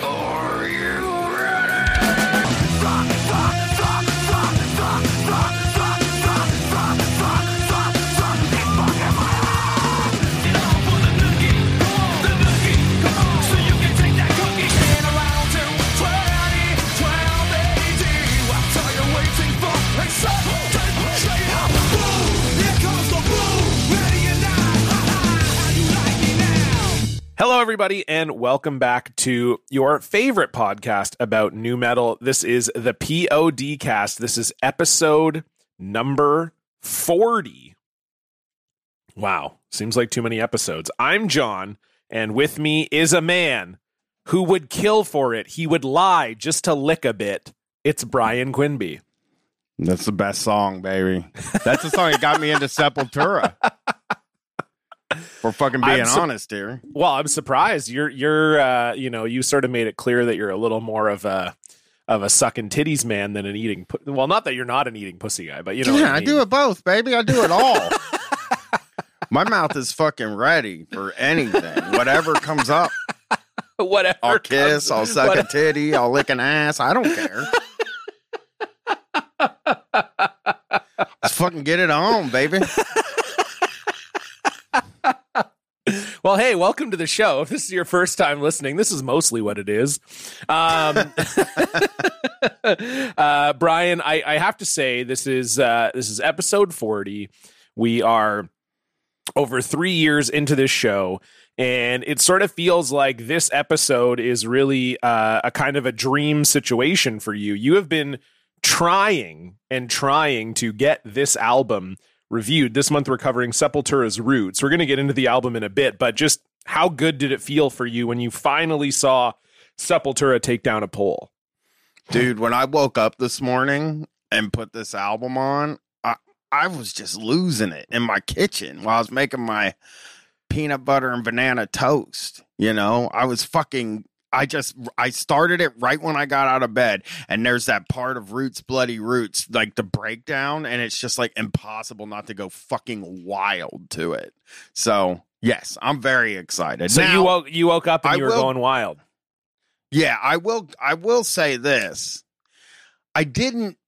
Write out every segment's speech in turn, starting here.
Are you everybody, and welcome back to your favorite podcast about new metal. This is the Podkast. This is episode number 40. Wow, seems like too many episodes. I'm John, and with me is a man who would kill for it. He would lie just to lick a bit. It's Bryan Quinby. That's the best song, baby. That's the song that got me into Sepultura. For fucking being su- honest here. Well, I'm surprised. You're you're uh, you know, you sort of made it clear that you're a little more of a of a sucking titties man than an eating pu- well, not that you're not an eating pussy guy, but you know yeah, I, I mean. do it both, baby. I do it all. My mouth is fucking ready for anything. Whatever comes up. Whatever. I'll kiss, comes- I'll suck what- a titty, I'll lick an ass. I don't care. Let's fucking get it on, baby. Well, hey, welcome to the show. If this is your first time listening, this is mostly what it is. Um, uh, Bryan, I, I have to say this is uh, this is episode forty. We are over three years into this show, and it sort of feels like this episode is really uh, a kind of a dream situation for you. You have been trying and trying to get this album reviewed. This month, we're covering Sepultura's Roots. We're going to get into the album in a bit, but just how good did it feel for you when you finally saw Sepultura take down a poll? Dude, when I woke up this morning and put this album on, I, I was just losing it in my kitchen while I was making my peanut butter and banana toast. You know, I was fucking. I just I started it right when I got out of bed, and there's that part of Roots Bloody Roots, like the breakdown, and it's just like impossible not to go fucking wild to it. So yes, I'm very excited. So Now- you woke you woke up and I you were will- going wild. yeah, I will I will say this. I didn't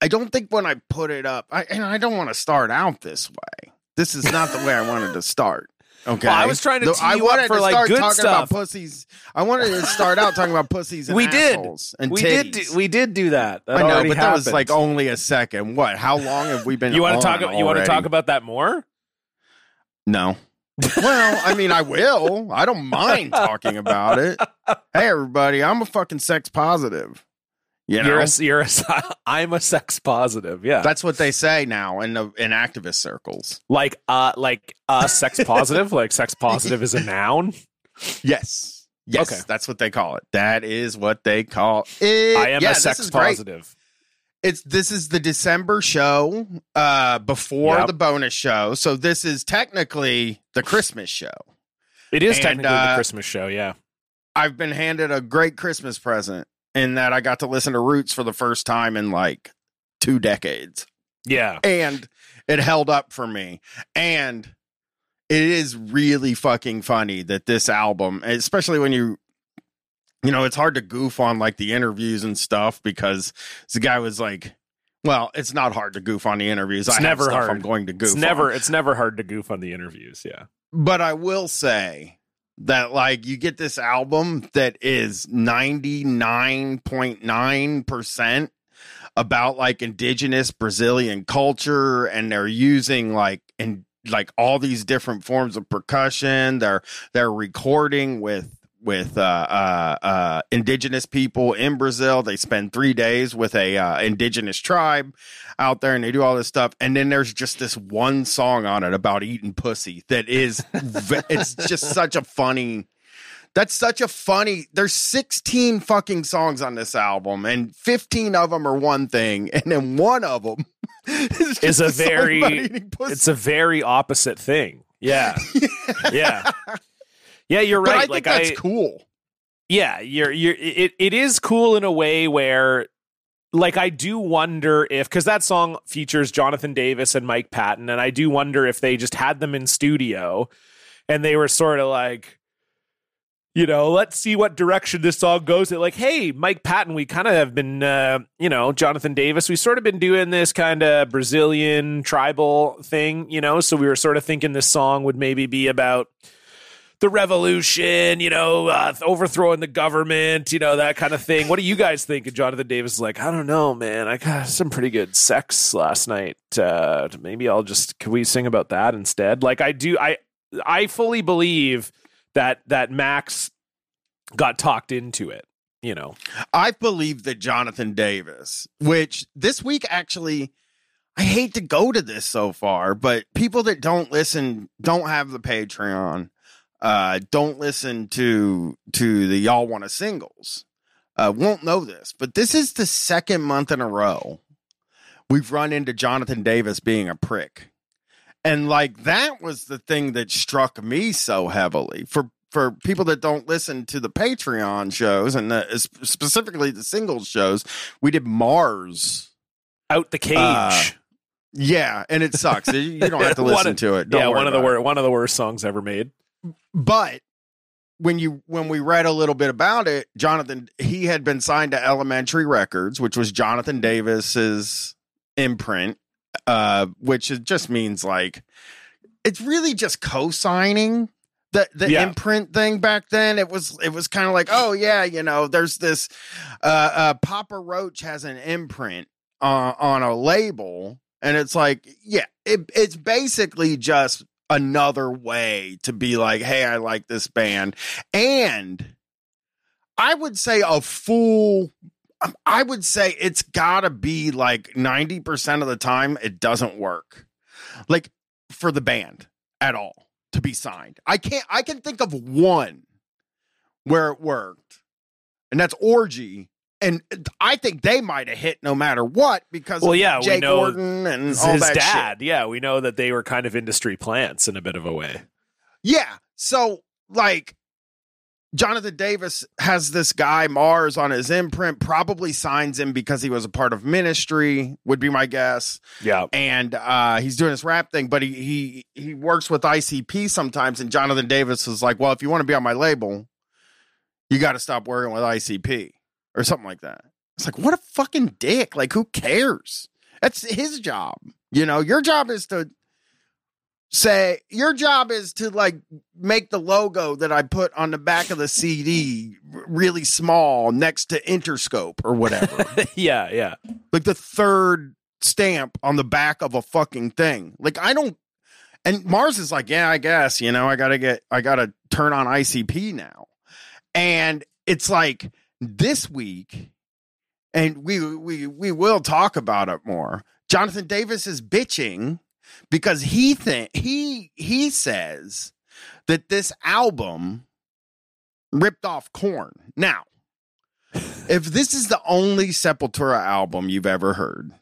I don't think when I put it up, I and I don't want to start out this way. This is not the way I wanted to start. Okay. Well, I was trying to tee I you up wanted for, to like, start good talking stuff. about pussies. I wanted to start out talking about pussies and We did. and we titties. did do, we did do that. That I know, already but that was like only a second. What? How long have we been? you want to talk on about you want to talk about that more? No. well, I mean, I will. I don't mind talking about it. Hey, everybody, I'm a fucking sex positive. You know, You're a, you're a, I'm a sex positive. Yeah. that's what they say now in the in activist circles. like uh like uh sex positive, like sex positive is a noun. Yes, yes, Okay. that's what they call it. That is what they call it. I am Yeah, a sex is great. positive. It's this is the December show uh before Yep. the bonus show, so this is technically the Christmas show. It is And, technically the uh, Christmas show, yeah. I've been handed a great Christmas present in that I got to listen to Roots for the first time in like two decades. Yeah. And it held up for me. And it is really fucking funny that this album, especially when you you know, it's hard to goof on like the interviews and stuff because the guy was like, well, it's not hard to goof on the interviews. It's I have never stuff hard. I'm going to goof It's never on. it's never hard to goof on the interviews, yeah. But I will say that like you get this album that is 99.9% about like indigenous Brazilian culture and they're using like and like all these different forms of percussion. They're they're recording with with uh, uh, uh, indigenous people in Brazil. They spend three days with a uh, indigenous tribe out there, and they do all this stuff. And then there's just this one song on it about eating pussy that is, it's just such a funny. That's such a funny. There's 16 fucking songs on this album, and 15 of them are one thing, and then one of them is, Is just a very-. It's a very opposite thing. Yeah. yeah. Yeah, you're But I right. think like that's I cool. yeah you're you're it, it is cool in a way where like i do wonder if because that song features jonathan davis and mike patton and i do wonder if they just had them in studio and they were sort of like you know, let's see what direction this song goes. Like, hey, Mike Patton, we kind of have been, uh, you know, Jonathan Davis, we sort of been doing this kind of Brazilian tribal thing, you know, so we were sort of thinking this song would maybe be about the revolution, you know, uh, overthrowing the government, you know, that kind of thing. What do you guys think? And Jonathan Davis is like, I don't know, man. I got some pretty good sex last night. Uh, maybe I'll just, can we sing about that instead? Like, I do, I, I fully believe that that Max got talked into it. You know, I believe that Jonathan Davis, which this week actually, I hate to go to this so far, but people that don't listen, don't have the Patreon, uh, don't listen to to the y'all want to singles, uh, won't know this. But this is the second month in a row we've run into Jonathan Davis being a prick. And like that was the thing that struck me so heavily for for people that don't listen to the Patreon shows and the, specifically the singles shows. We did Mars out the cage. Uh, yeah, and it sucks. you don't have to listen to it. Don't yeah, one of the worst one of the worst songs ever made. But when you when we read a little bit about it, Jonathan he had been signed to Elementree Records, which was Jonathan Davis's imprint, uh, which is, just means like it's really just co-signing the the Yeah. imprint thing back then. It was it was kind of like, oh yeah, you know, there's this uh, uh Papa Roach has an imprint uh, on a label, and it's like, yeah, it, it's basically just another way to be like, hey, I like this band, and I would say a full. um, I would say it's got to be like 90% of the time it doesn't work. Like for the band at all to be signed. I can't I can think of one where it worked. And that's Orgy. And I think they might have hit no matter what because Well, yeah, we Jay know Gordon and His dad, shit. yeah, we know that they were kind of industry plants in a bit of a way. Yeah. So like Jonathan Davis has this guy Mars on his imprint, probably signs him because he was a part of ministry, would be my guess. Yeah, and uh, he's doing this rap thing, but he he he works with ICP sometimes. And Jonathan Davis was like, "Well, if you want to be on my label, you got to stop working with ICP or something like that." It's like, what a fucking dick! Like, who cares? That's his job. You know, your job is to say your job is to like make the logo that I put on the back of the CD really small next to Interscope or whatever yeah, yeah. like the third stamp on the back of a fucking thing. Like I don't and Mars is like, yeah, I guess, you know, I got to get I got to turn on ICP now. And it's like this week and we we we will talk about it more. Jonathan Davis is bitching because he think he he says that this album ripped off Korn. Now, if this is the only Sepultura album you've ever heard,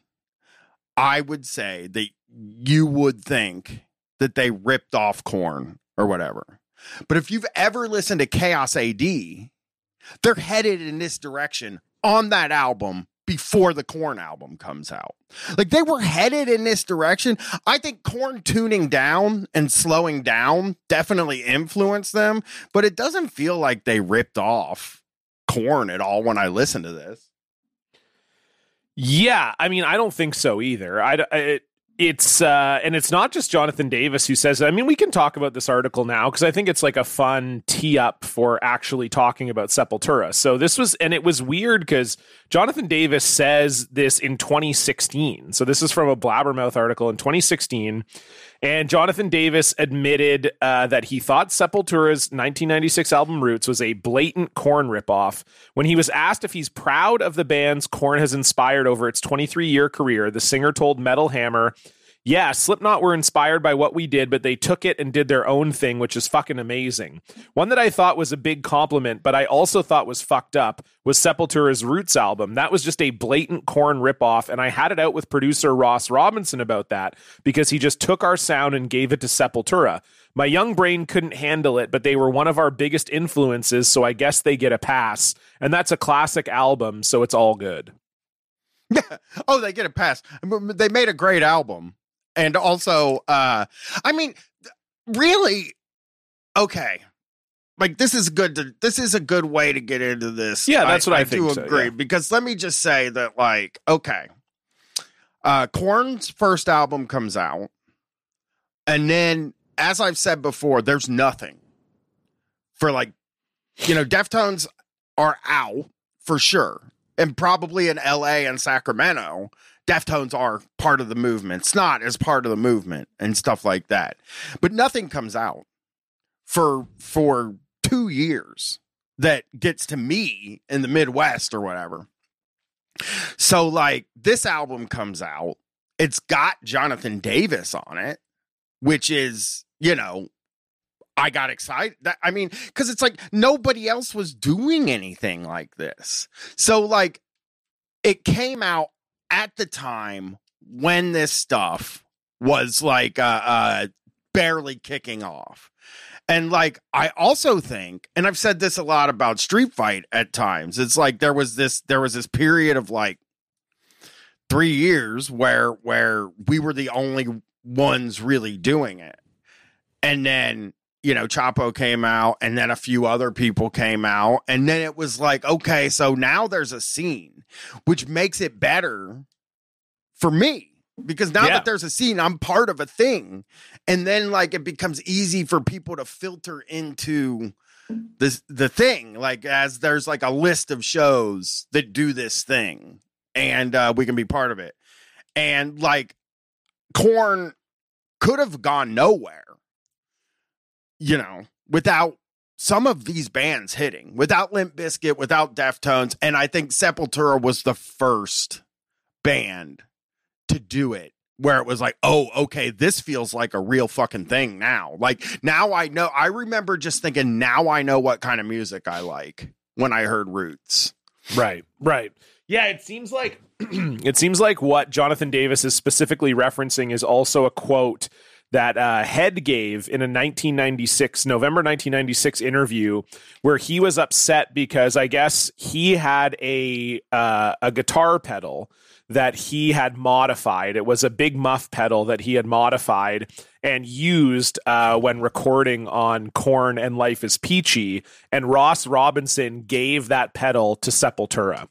I would say that you would think that they ripped off Korn or whatever. But if you've ever listened to Chaos AD, they're headed in this direction on that album before the Korn album comes out. Like they were headed in this direction. I think Korn tuning down and slowing down definitely influenced them, but it doesn't feel like they ripped off Korn at all when I listen to this. Yeah, I mean, I don't think so either. I, it, it's uh, and it's not just Jonathan Davis who says. I mean, we can talk about this article now because I think it's like a fun tee up for actually talking about Sepultura. So this was, and it was weird because Jonathan Davis says this in 2016. So this is from a Blabbermouth article in 2016. And Jonathan Davis admitted uh, that he thought Sepultura's 1996 album Roots was a blatant Korn ripoff. When he was asked if he's proud of the bands Korn has inspired over its 23 year career, the singer told Metal Hammer, yeah, Slipknot were inspired by what we did, but they took it and did their own thing, which is fucking amazing. One that I thought was a big compliment, but I also thought was fucked up, was Sepultura's Roots album. That was just a blatant Korn ripoff, and I had it out with producer Ross Robinson about that because he just took our sound and gave it to Sepultura. My young brain couldn't handle it, but they were one of our biggest influences, so I guess they get a pass. And that's a classic album, so it's all good. oh, they get a pass. They made a great album. And also, uh, I mean, really, okay. like this is good to this is a good way to get into this. Yeah, that's what I do think so, agree yeah. because let me just say that like okay, uh, Korn's first album comes out, and then as I've said before, there's nothing for like you know Deftones are out for sure, and probably in L.A. and Sacramento. Deftones are part of the movement. Snot is part of the movement and stuff like that. But nothing comes out for for two years that gets to me in the Midwest or whatever. So like this album comes out, it's got Jonathan Davis on it, which is, you know, I got excited. That, I mean, because it's like nobody else was doing anything like this. So like it came out at the time when this stuff was like uh, uh barely kicking off. And like I also think, and I've said this a lot about Street Fight at times. It's like there was this there was this period of like 3 years where where we were the only ones really doing it. And then you know, Chapo came out and then a few other people came out. And then it was like, okay, so now there's a scene, which makes it better for me because now Yeah. that there's a scene, I'm part of a thing. And then like it becomes easy for people to filter into this the thing like as there's like a list of shows that do this thing and uh we can be part of it and like Korn could have gone nowhere you know without some of these bands hitting without Limp Bizkit without deftones and i think sepultura was the first band to do it where it was like, oh, okay, this feels like a real fucking thing now. Like now I know I remember just thinking, now I know what kind of music I like when I heard Roots. Right, right. Yeah, it seems like it seems like what Jonathan Davis is specifically referencing is also a quote that uh, Head gave in a 1996 November 1996 interview where he was upset because I guess he had a uh, a guitar pedal that he had modified. It was a big muff pedal that he had modified and used uh, when recording on Korn and Life is Peachy. And Ross Robinson gave that pedal to Sepultura.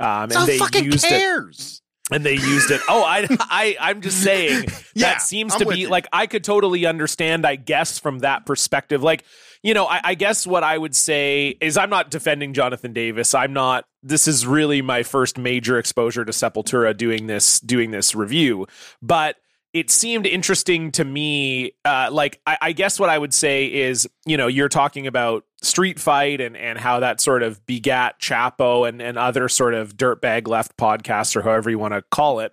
Um, and they used it cares. And they used it. Oh, I, I, I'm just saying Yeah, that seems I'm to be you. like I could totally understand. I guess from that perspective, like you know, I, I guess what I would say is I'm not defending Jonathan Davis. I'm not. This is really my first major exposure to Sepultura doing this doing this review, but it seemed interesting to me. Uh, like, I, I guess what I would say is, you know, you're talking about Street Fight and and how that sort of begat Chapo and and other sort of dirtbag left podcasts or however you want to call it.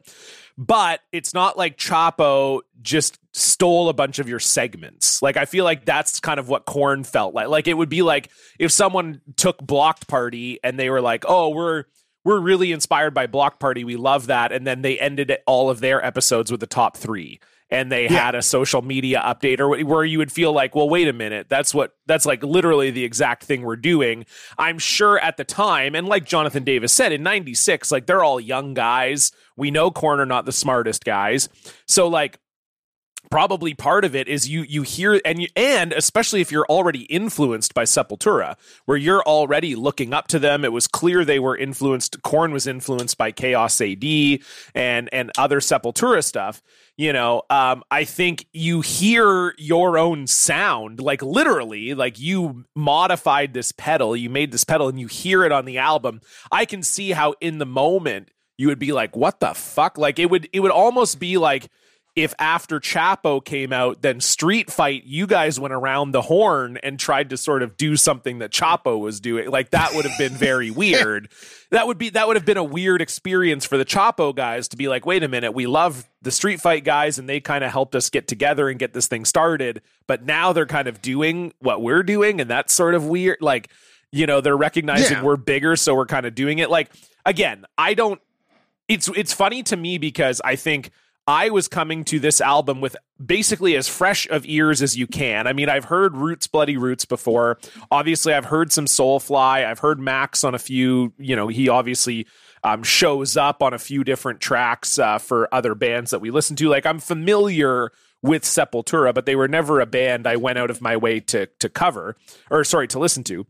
But it's not like Chapo just stole a bunch of your segments. Like I feel like that's kind of what Korn felt like. Like it would be like if someone took Block Party and they were like, "Oh, we're we're really inspired by Block Party. We love that." And then they ended all of their episodes with the top 3 and they Yeah. had a social media update or where you would feel like, "Well, wait a minute. That's what that's like literally the exact thing we're doing." I'm sure at the time and like Jonathan Davis said in 96, like they're all young guys. We know Korn are not the smartest guys. So like probably part of it is you you hear and you and especially if you're already influenced by Sepultura, where you're already looking up to them. It was clear they were influenced. Korn was influenced by Chaos AD and and other Sepultura stuff. You know, um, I think you hear your own sound, like literally, like you modified this pedal, you made this pedal, and you hear it on the album. I can see how in the moment you would be like, "What the fuck?" Like it would it would almost be like if after Chapo came out, then Street Fight, you guys went around the horn and tried to sort of do something that Chapo was doing. Like that would have been very weird. That would be that would have been a weird experience for the Chapo guys to be like, wait a minute, we love the Street Fight guys and they kind of helped us get together and get this thing started, but now they're kind of doing what we're doing, and that's sort of weird. Like, you know, they're recognizing Yeah. we're bigger, so we're kind of doing it. Like, again, I don't it's it's funny to me because I think I was coming to this album with basically as fresh of ears as you can. I mean, I've heard Roots Bloody Roots before. Obviously, I've heard some Soulfly. I've heard Max on a few, you know, he obviously um, shows up on a few different tracks uh, for other bands that we listen to. Like I'm familiar with Sepultura, but they were never a band I went out of my way to to cover or sorry to listen to.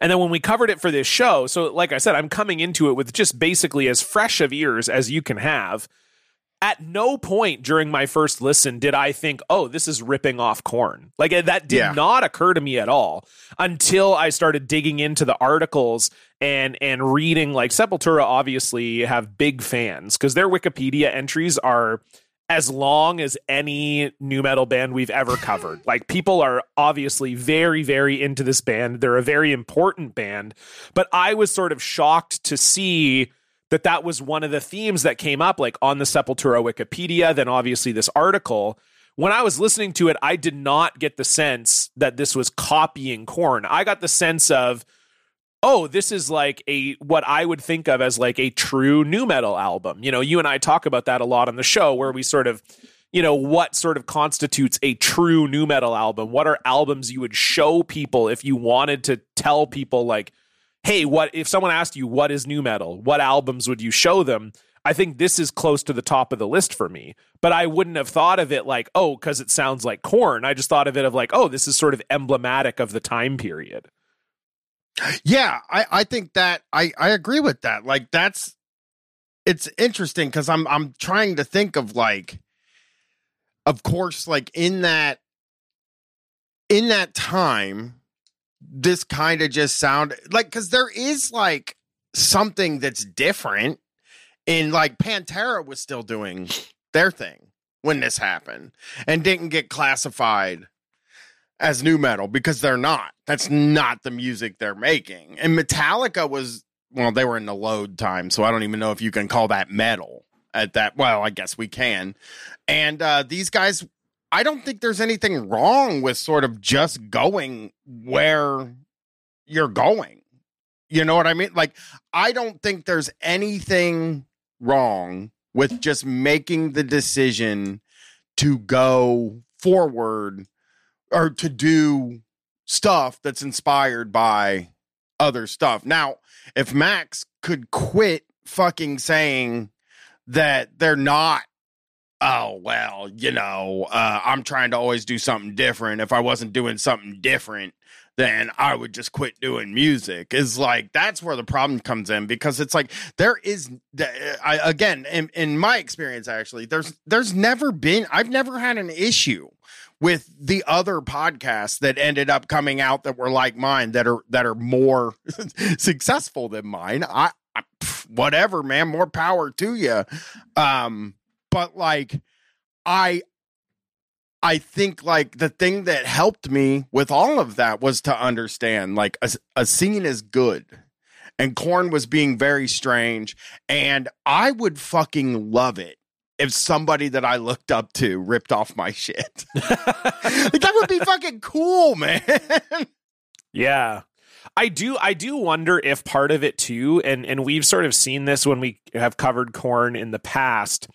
And then when we covered it for this show, so like I said, I'm coming into it with just basically as fresh of ears as you can have. At no point during my first listen did I think, oh, this is ripping off Korn. Like uh, that did Yeah. not occur to me at all until I started digging into the articles and and reading like Sepultura obviously have big fans because their Wikipedia entries are as long as any new metal band we've ever covered. like people are obviously very very into this band. They're a very important band, but I was sort of shocked to see that that was one of the themes that came up like on the Sepultura Wikipedia, then obviously this article. When I was listening to it, I did not get the sense that this was copying Korn I got the sense of oh, this is like a what I would think of as like a true new metal album. You know, you and I talk about that a lot on the show where we sort of you know what sort of constitutes a true new metal album what are albums you would show people if you wanted to tell people like hey what if someone asked you what is new metal? What albums would you show them? I think this is close to the top of the list for me but i wouldn't have thought of it like oh because it sounds like Korn. I just thought of it of like oh this is sort of emblematic of the time period. Yeah, I, I think that I, I agree with that. Like that's it's interesting because I'm I'm trying to think of like of course, like in that in that time, this kind of just sound like because there is like something that's different in like Pantera was still doing their thing when this happened and didn't get classified as new metal because they're not. That's not the music they're making. And Metallica was well, they were in the load time, so I don't even know if you can call that metal at that. Well, I guess we can. And uh these guys I don't think there's anything wrong with sort of just going where you're going. You know what I mean? Like I don't think there's anything wrong with just making the decision to go forward or to do stuff that's inspired by other stuff. Now, if Max could quit fucking saying that they're not oh well, you know, uh I'm trying to always do something different. If I wasn't doing something different, then I would just quit doing music. Is like that's where the problem comes in because it's like there is I, again in, in my experience actually there's there's never been I've never had an issue with the other podcasts that ended up coming out that were like mine that are that are more successful than mine. I, I whatever, man, more power to you. Um, but like I I think like the thing that helped me with all of that was to understand like a, a scene is good. And Korn was being very strange. And I would fucking love it if somebody that I looked up to ripped off my shit. like, that would be fucking cool, man. Yeah. I do I do wonder if part of it too, and and we've sort of seen this when we have covered Korn in the past.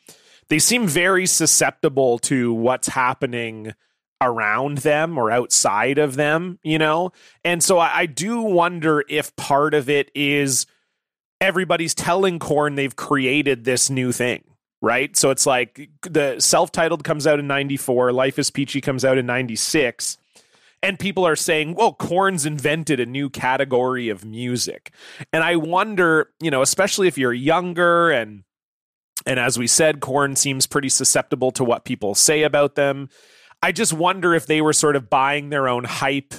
They seem very susceptible to what's happening around them or outside of them, you know? And so I, I do wonder if part of it is everybody's telling Korn they've created this new thing. Right. So it's like the self titled comes out in 94, Life is Peachy comes out in 96 and people are saying, well, Korn's invented a new category of music. And I wonder, you know, especially if you're younger and and as we said, Korn seems pretty susceptible to what people say about them. I just wonder if they were sort of buying their own hype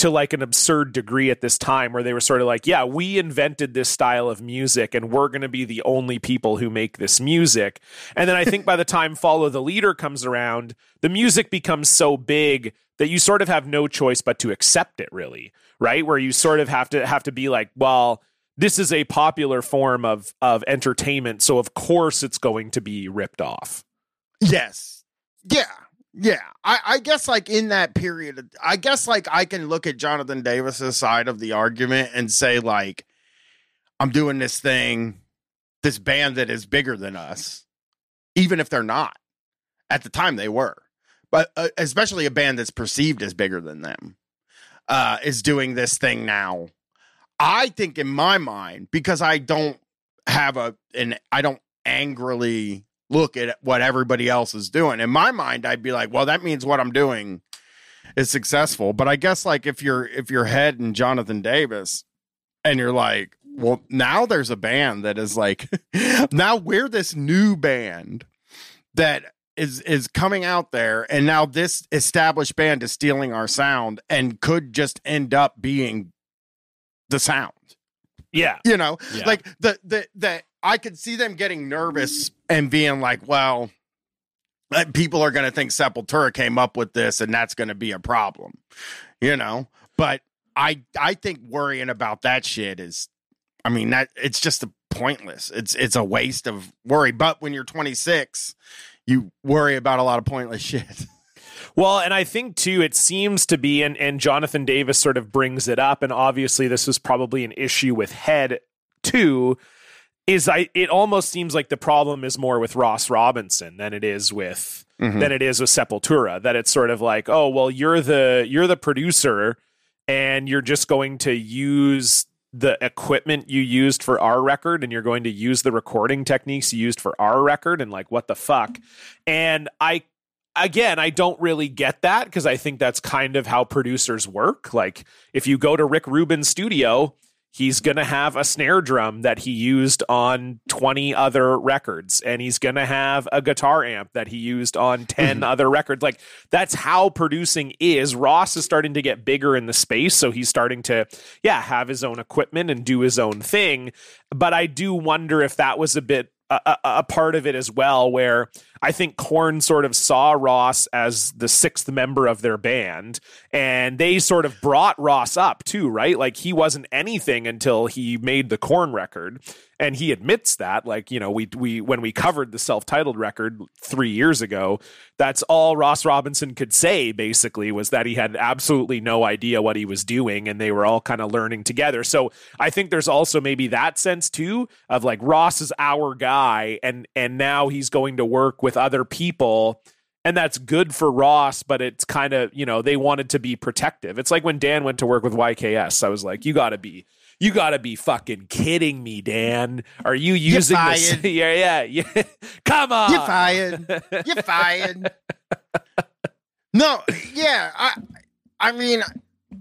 to like an absurd degree at this time where they were sort of like, yeah, we invented this style of music and we're going to be the only people who make this music. And then I think by the time Follow the Leader comes around, the music becomes so big that you sort of have no choice but to accept it really, right? Where you sort of have to have to be like, well, this is a popular form of of entertainment, so of course it's going to be ripped off. yes. Yeah. Yeah. I, I guess like in that period, I guess like I can look at Jonathan Davis's side of the argument and say, like, I'm doing this thing, this band that is bigger than us, even if they're not. At the time they were. But uh, especially a band that's perceived as bigger than them uh, is doing this thing now. I think in my mind, because I don't have a, and I don't angrily look at what everybody else is doing. In my mind, I'd be like, well, that means what I'm doing is successful. But I guess like if you're if you're head and Jonathan Davis and you're like, well, now there's a band that is like now we're this new band that is is coming out there and now this established band is stealing our sound and could just end up being the sound. Yeah. you know? Yeah. like the the the i could see them getting nervous and being like well uh, people are going to think sepultura came up with this and that's going to be a problem you know? But i i think worrying about that shit is i mean that it's just a pointless. It's it's a waste of worry. But when you're 26 you worry about a lot of pointless shit Well, and I think too, it seems to be, and, and Jonathan Davis sort of brings it up, and obviously this was probably an issue with Head too. Is I it almost seems like the problem is more with Ross Robinson than it is with Mhm. than it is with Sepultura. That it's sort of like, oh well, you're the you're the producer, and you're just going to use the equipment you used for our record, and you're going to use the recording techniques you used for our record, and like what the fuck. And I again, I don't really get that because I think that's kind of how producers work. Like if you go to Rick Rubin's studio, he's going to have a snare drum that he used on 20 other records and he's going to have a guitar amp that he used on 10 other records. Like that's how producing is. Ross is starting to get bigger in the space, so he's starting to yeah, have his own equipment and do his own thing, but I do wonder if that was a bit a, a, a part of it as well where I think Korn sort of saw Ross as the sixth member of their band, and they sort of brought Ross up too, right? Like he wasn't anything until he made the Korn record, and he admits that. Like you know, we we when we covered the self-titled record three years ago, that's all Ross Robinson could say. Basically, was that he had absolutely no idea what he was doing, and they were all kind of learning together. So I think there's also maybe that sense too of like Ross is our guy, and and now he's going to work with other people and that's good for Ross, but it's kind of, you know, they wanted to be protective. It's like when Dan went to work with YKS. I was like, you got to be you got to be fucking kidding me, Dan. Are you using this? fired. yeah, yeah, yeah. Come on. You're fired. You're fired. no, yeah, I, I mean,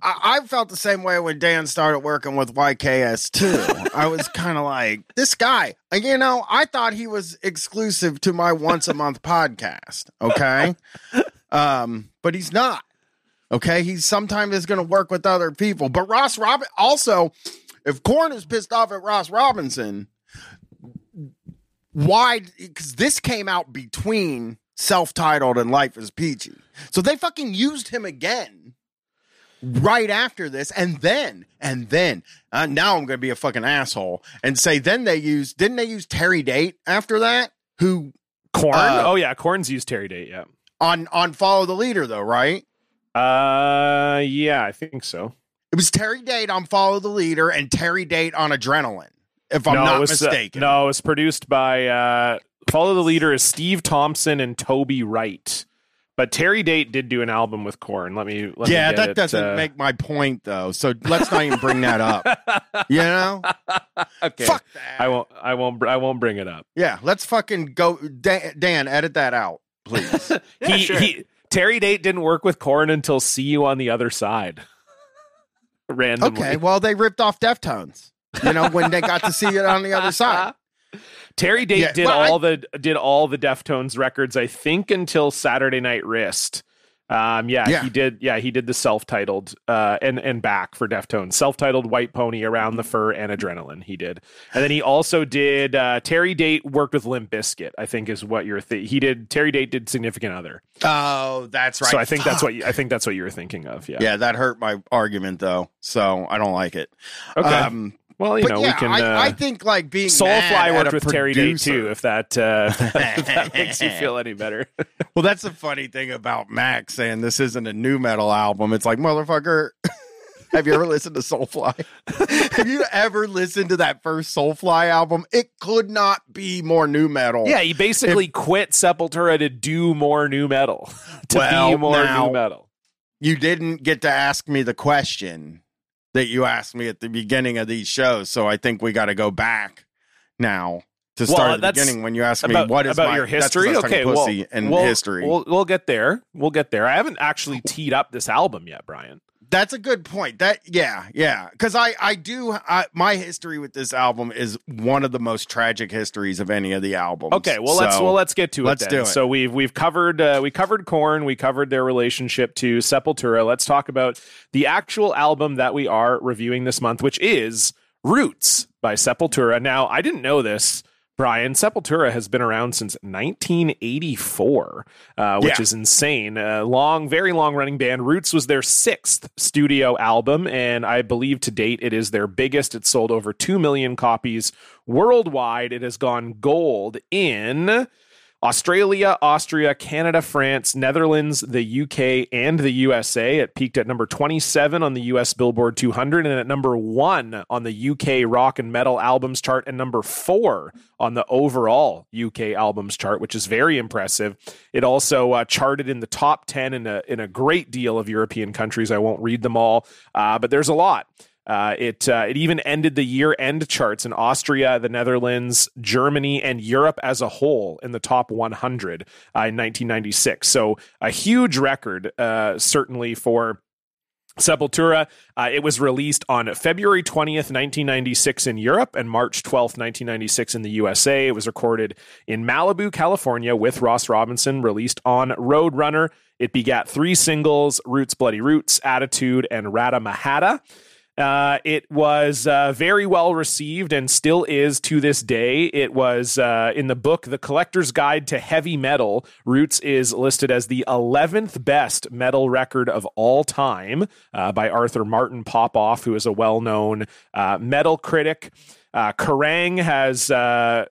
I, I felt the same way when Dan started working with YKS too. I was kind of like, this guy, you know, I thought he was exclusive to my once a month podcast. Okay, um, but he's not. Okay, he sometimes is going to work with other people, but Ross Robin also, if Korn is pissed off at Ross Robinson, why because this came out between self-titled and life is peachy so they fucking used him again right after this and then and then uh, now i'm gonna be a fucking asshole and say then they used didn't they use terry date after that who Korn. Uh, oh yeah, Korn's used Terry Date. Yeah. on on follow the leader though right Uh, yeah, I think so. it was terry date on follow the leader and terry date on adrenaline if i'm no, not was, uh, mistaken no, it was produced by uh, Follow the Leader is Steve Thompson and Toby Wright. But Terry Date did do an album with Korn. Let me. Let yeah me get that it, doesn't uh, make my point though so let's not even bring that up you know okay. fuck that I won't. I won't. I won't bring it up. Yeah, let's fucking go. Dan, Dan edit that out, please. he, he Terry Date didn't work with Korn until "See You on the Other Side." Randomly. okay, well, they ripped off Deftones. You know when they got to see it on the other side. Terry Date Yeah, did well, I- all the did all the Deftones records, I think, until Saturday Night Wrist. Um, yeah, Yeah. he did. Yeah, he did the self-titled uh, and and back for Deftones, self-titled White Pony, Around the Fur, and Adrenaline. He did, and then he also did. Uh, Terry Date worked with Limp Bizkit, I think, is what you're. Th- he did. Terry Date did Significant Other, Oh, that's right. so I think that's what you, I think that's what you were thinking of. Yeah. Yeah, that hurt my argument though, so I don't like it. Okay. Um, well, you but know, yeah, we can. I, uh, I think like being Soulfly worked with Terry Date too. If that uh, if that makes you feel any better. Well, that's the funny thing about Max saying this isn't a new metal album. It's like motherfucker. Have you ever listened to Soulfly? Have you ever listened to that first Soulfly album? It could not be more new metal. Yeah, he basically quit Sepultura to do more new metal. to Well, be more now- new metal. you didn't get to ask me the question that you asked me at the beginning of these shows. So I think we got to go back now to Well, start at the beginning when you asked me about, what is about my your history. I was talking Okay, well, and we'll, history. We'll we'll get there. We'll get there. I haven't actually teed up this album yet, Bryan. That's a good point. That yeah, yeah. Because I I do I, my history with this album is one of the most tragic histories of any of the albums. Okay, well let's well let's get to let's it. do it. So we've we've covered uh, we covered Korn, we covered their relationship to Sepultura. Let's talk about the actual album that we are reviewing this month, which is Roots by Sepultura. Now I didn't know this. Bryan, Sepultura has been around since 1984, uh, which Yeah. is insane. A long, very long running band. Roots was their sixth studio album, and I believe to date it is their biggest. It sold over 2 million copies worldwide. It has gone gold in Australia, Austria, Canada, France, Netherlands, the UK, and the USA. It peaked at number 27 on the US Billboard 200 and at number one on the UK Rock and Metal Albums chart and number four on the overall UK Albums chart, which is very impressive. It also uh, charted in the top 10 in a, in a great deal of European countries. I won't read them all, uh, but there's a lot. Uh, it uh, it even ended the year end charts in Austria, the Netherlands, Germany, and Europe as a whole in the top 100 uh, in 1996. So a huge record, uh, certainly for. Sepultura. Uh, it was released on February 20th, 1996 in Europe and March 12th, 1996 in the USA. It was recorded in Malibu, California with Ross Robinson, released on Roadrunner. It begat three singles Roots, Bloody Roots, Attitude, and Ratamahatta. Uh, it was uh, very well received and still is to this day. It was uh, in the book The Collector's Guide to Heavy Metal. Roots is listed as the 11th best metal record of all time uh, by Arthur Martin Popoff, who is a well known uh, metal critic. Uh, Kerrang has uh,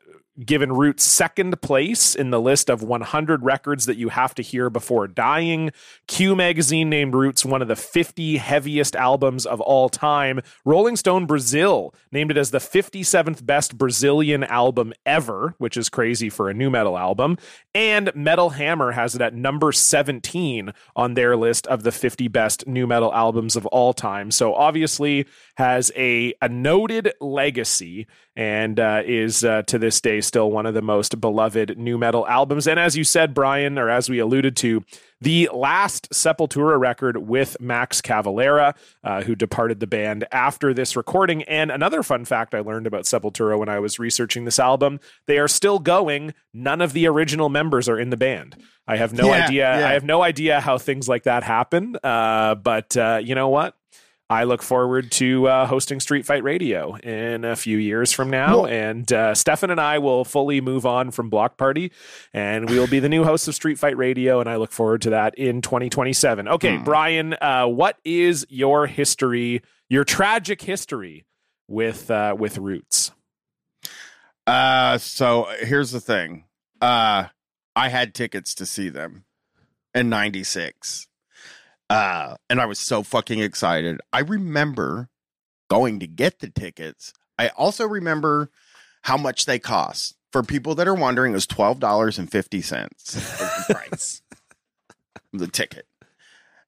given Roots second place in the list of 100 records that you have to hear before dying. Q Magazine named Roots one of the 50 heaviest albums of all time. Rolling Stone Brazil named it as the 57th best Brazilian album ever, which is crazy for a new metal album. And Metal Hammer has it at number 17 on their list of the 50 best new metal albums of all time. So obviously has a, a noted legacy and uh, is uh, to this day still one of the most beloved new metal albums. And as you said, Bryan, or as we alluded to, the last Sepultura record with Max Cavalera, uh, who departed the band after this recording. And another fun fact I learned about Sepultura when I was researching this album they are still going. None of the original members are in the band. I have no Yeah, idea. yeah. I have no idea how things like that happen. Uh, but uh, you know what? I look forward to uh, hosting Street Fight Radio in a few years from now. Well- and uh, Stefan and I will fully move on from Block Party, and we will be the new hosts of Street Fight Radio. And I look forward to that in 2027. Okay, Hmm. Bryan, uh, what is your history, your tragic history with uh, with Roots? Uh, so here's the thing. Uh, I had tickets to see them in '96. Uh, and I was so fucking excited. I remember going to get the tickets. I also remember how much they cost. For people that are wondering, it was twelve dollars and fifty cents the price of the ticket.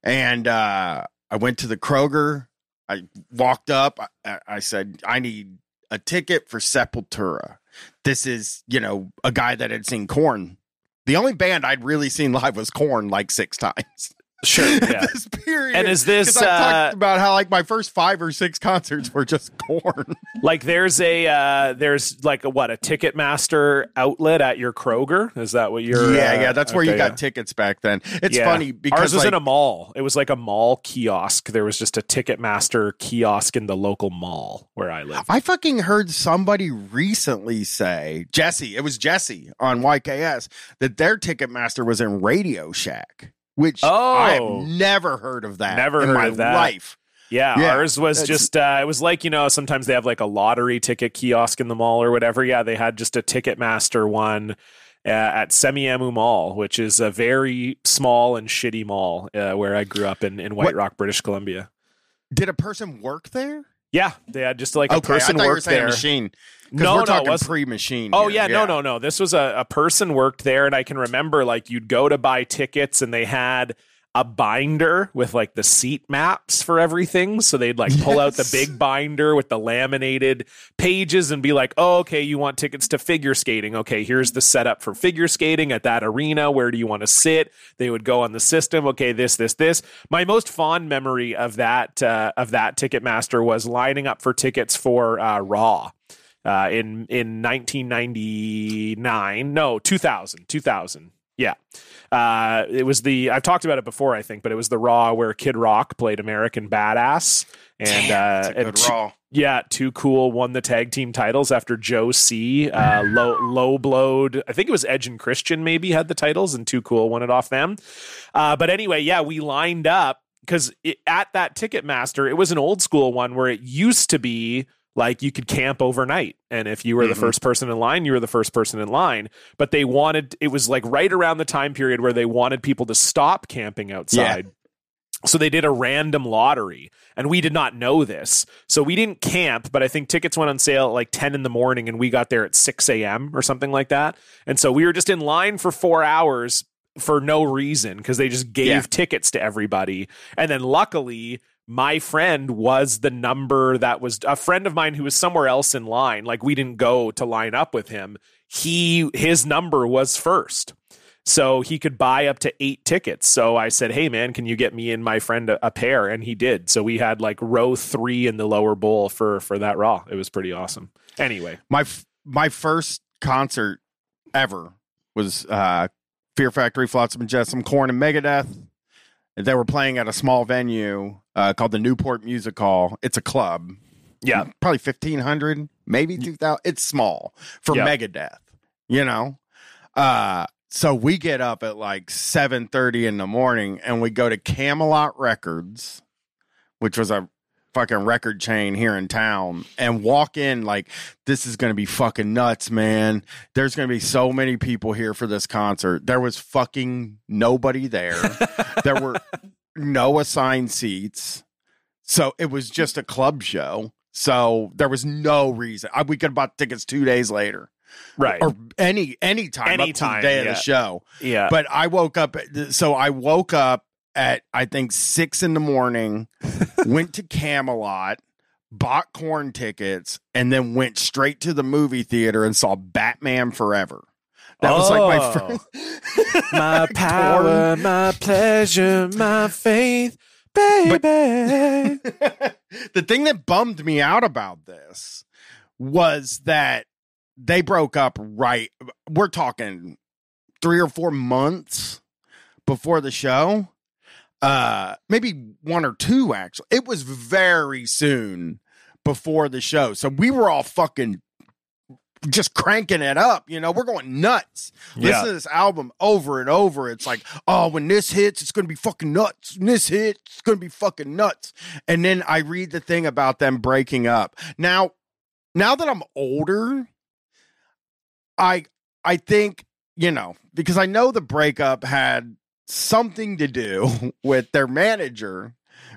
And uh, I went to the Kroger. I walked up. I, I said, "I need a ticket for Sepultura." This is, you know, a guy that had seen Korn. The only band I'd really seen live was Korn like six times. Sure. Yeah. this period. And is this I uh, talked about how like my first five or six concerts were just Korn. like there's a uh, there's like a what a Ticketmaster outlet at your Kroger. Is that what you're? yeah, uh, yeah, that's where you got yeah. tickets back then. It's Yeah. funny because ours was like, in a mall. It was like a mall kiosk. There was just a Ticketmaster kiosk in the local mall where I live. I fucking heard somebody recently say Jesse. It was Jesse on YKS that their Ticketmaster was in Radio Shack, which Oh. I've never heard of that. Never in heard my of that. life. Yeah, Yeah, ours was just uh, it was like you know sometimes they have like a lottery ticket kiosk in the mall or whatever. Yeah, they had just a Ticketmaster one. Uh, at Semiahmoo Mall, which is a very small and shitty mall uh, where I grew up in, in White What- Rock, British Columbia. Did a person work there? Yeah, they had just like a person I thought you were worked there. machine. No, we're no, it wasn't. pre-machine. Oh here. yeah, no, no, no. This was a, a person worked there, and I can remember like you'd go to buy tickets, and they had a binder with like the seat maps for everything. So they'd like pull out the big binder with the laminated pages and be like, oh, okay, you want tickets to figure skating. Okay, here's the setup for figure skating at that arena. Where do you want to sit? They would go on the system. Okay, this, this, this. My most fond memory of that uh, of that Ticketmaster was lining up for tickets for uh, Raw uh, in in 1999. No, 2000. 2000. Yeah. Uh, it was the I've talked about it before, I think, but it was the Raw where Kid Rock played American Badass, and Damn, uh, and good t- raw. yeah, Too Cool won the tag team titles after Joe C. Uh, low low blowed. I think it was Edge and Christian maybe had the titles, and Too Cool won it off them. Uh, but anyway, yeah, we lined up because at that Ticketmaster, it was an old school one where it used to be like you could camp overnight. And if you were the Mhm. first person in line you were the first person in line. But they wanted it was like right around the time period where they wanted people to stop camping outside. So they did a random lottery. And we did not know this. So we didn't camp but i think tickets went on sale at like 10 in the morning and we got there at 6 a.m or something like that. And so we were just in line for four hours for no reason because they just gave Yeah. tickets to everybody. And then luckily my friend was the number that was a friend of mine who was somewhere else in line like we didn't go to line up with him he his number was first so he could buy up to eight tickets. So I said, "Hey man, can you get me and my friend a, a pair?" And he did. So we had like row three in the lower bowl for for that Raw. It was pretty awesome. Anyway, My f- my first concert ever was uh, Fear Factory, Flotsam and Jetsam, Korn and Megadeth. They were playing at a small venue uh, called the Newport Music Hall. It's a club. yeah, probably fifteen hundred, maybe two thousand. It's small for Yeah. Megadeth, you know. Uh, so we get up at like seven thirty in the morning, and we go to Camelot Records, which was a fucking record chain here in town, and walk in like this is going to be fucking nuts, man. There's going to be so many people here for this concert. There was fucking nobody there. there were no assigned seats. So it was just a club show. So there was no reason. I, we could have bought tickets two days later right, or any any time up to Anytime, the day of the show. yeah, But I woke up. So I woke up at I think six in the morning, went to Camelot, bought Korn tickets, and then went straight to the movie theater and saw Batman Forever. That was like my Oh. first. my power, my pleasure, my faith, baby. the thing that bummed me out about this was that they broke up right we're talking three or four months before the show uh maybe one or two actually. It was very soon before the show. So we were all fucking just cranking it up you know? We're going nuts. Listen to this album over and over. It's like oh when this hits it's gonna be fucking nuts. When this hits it's gonna be fucking nuts. And then i read the thing about them breaking up. Now now that i'm older i i think you know because i know the breakup had something to do with their manager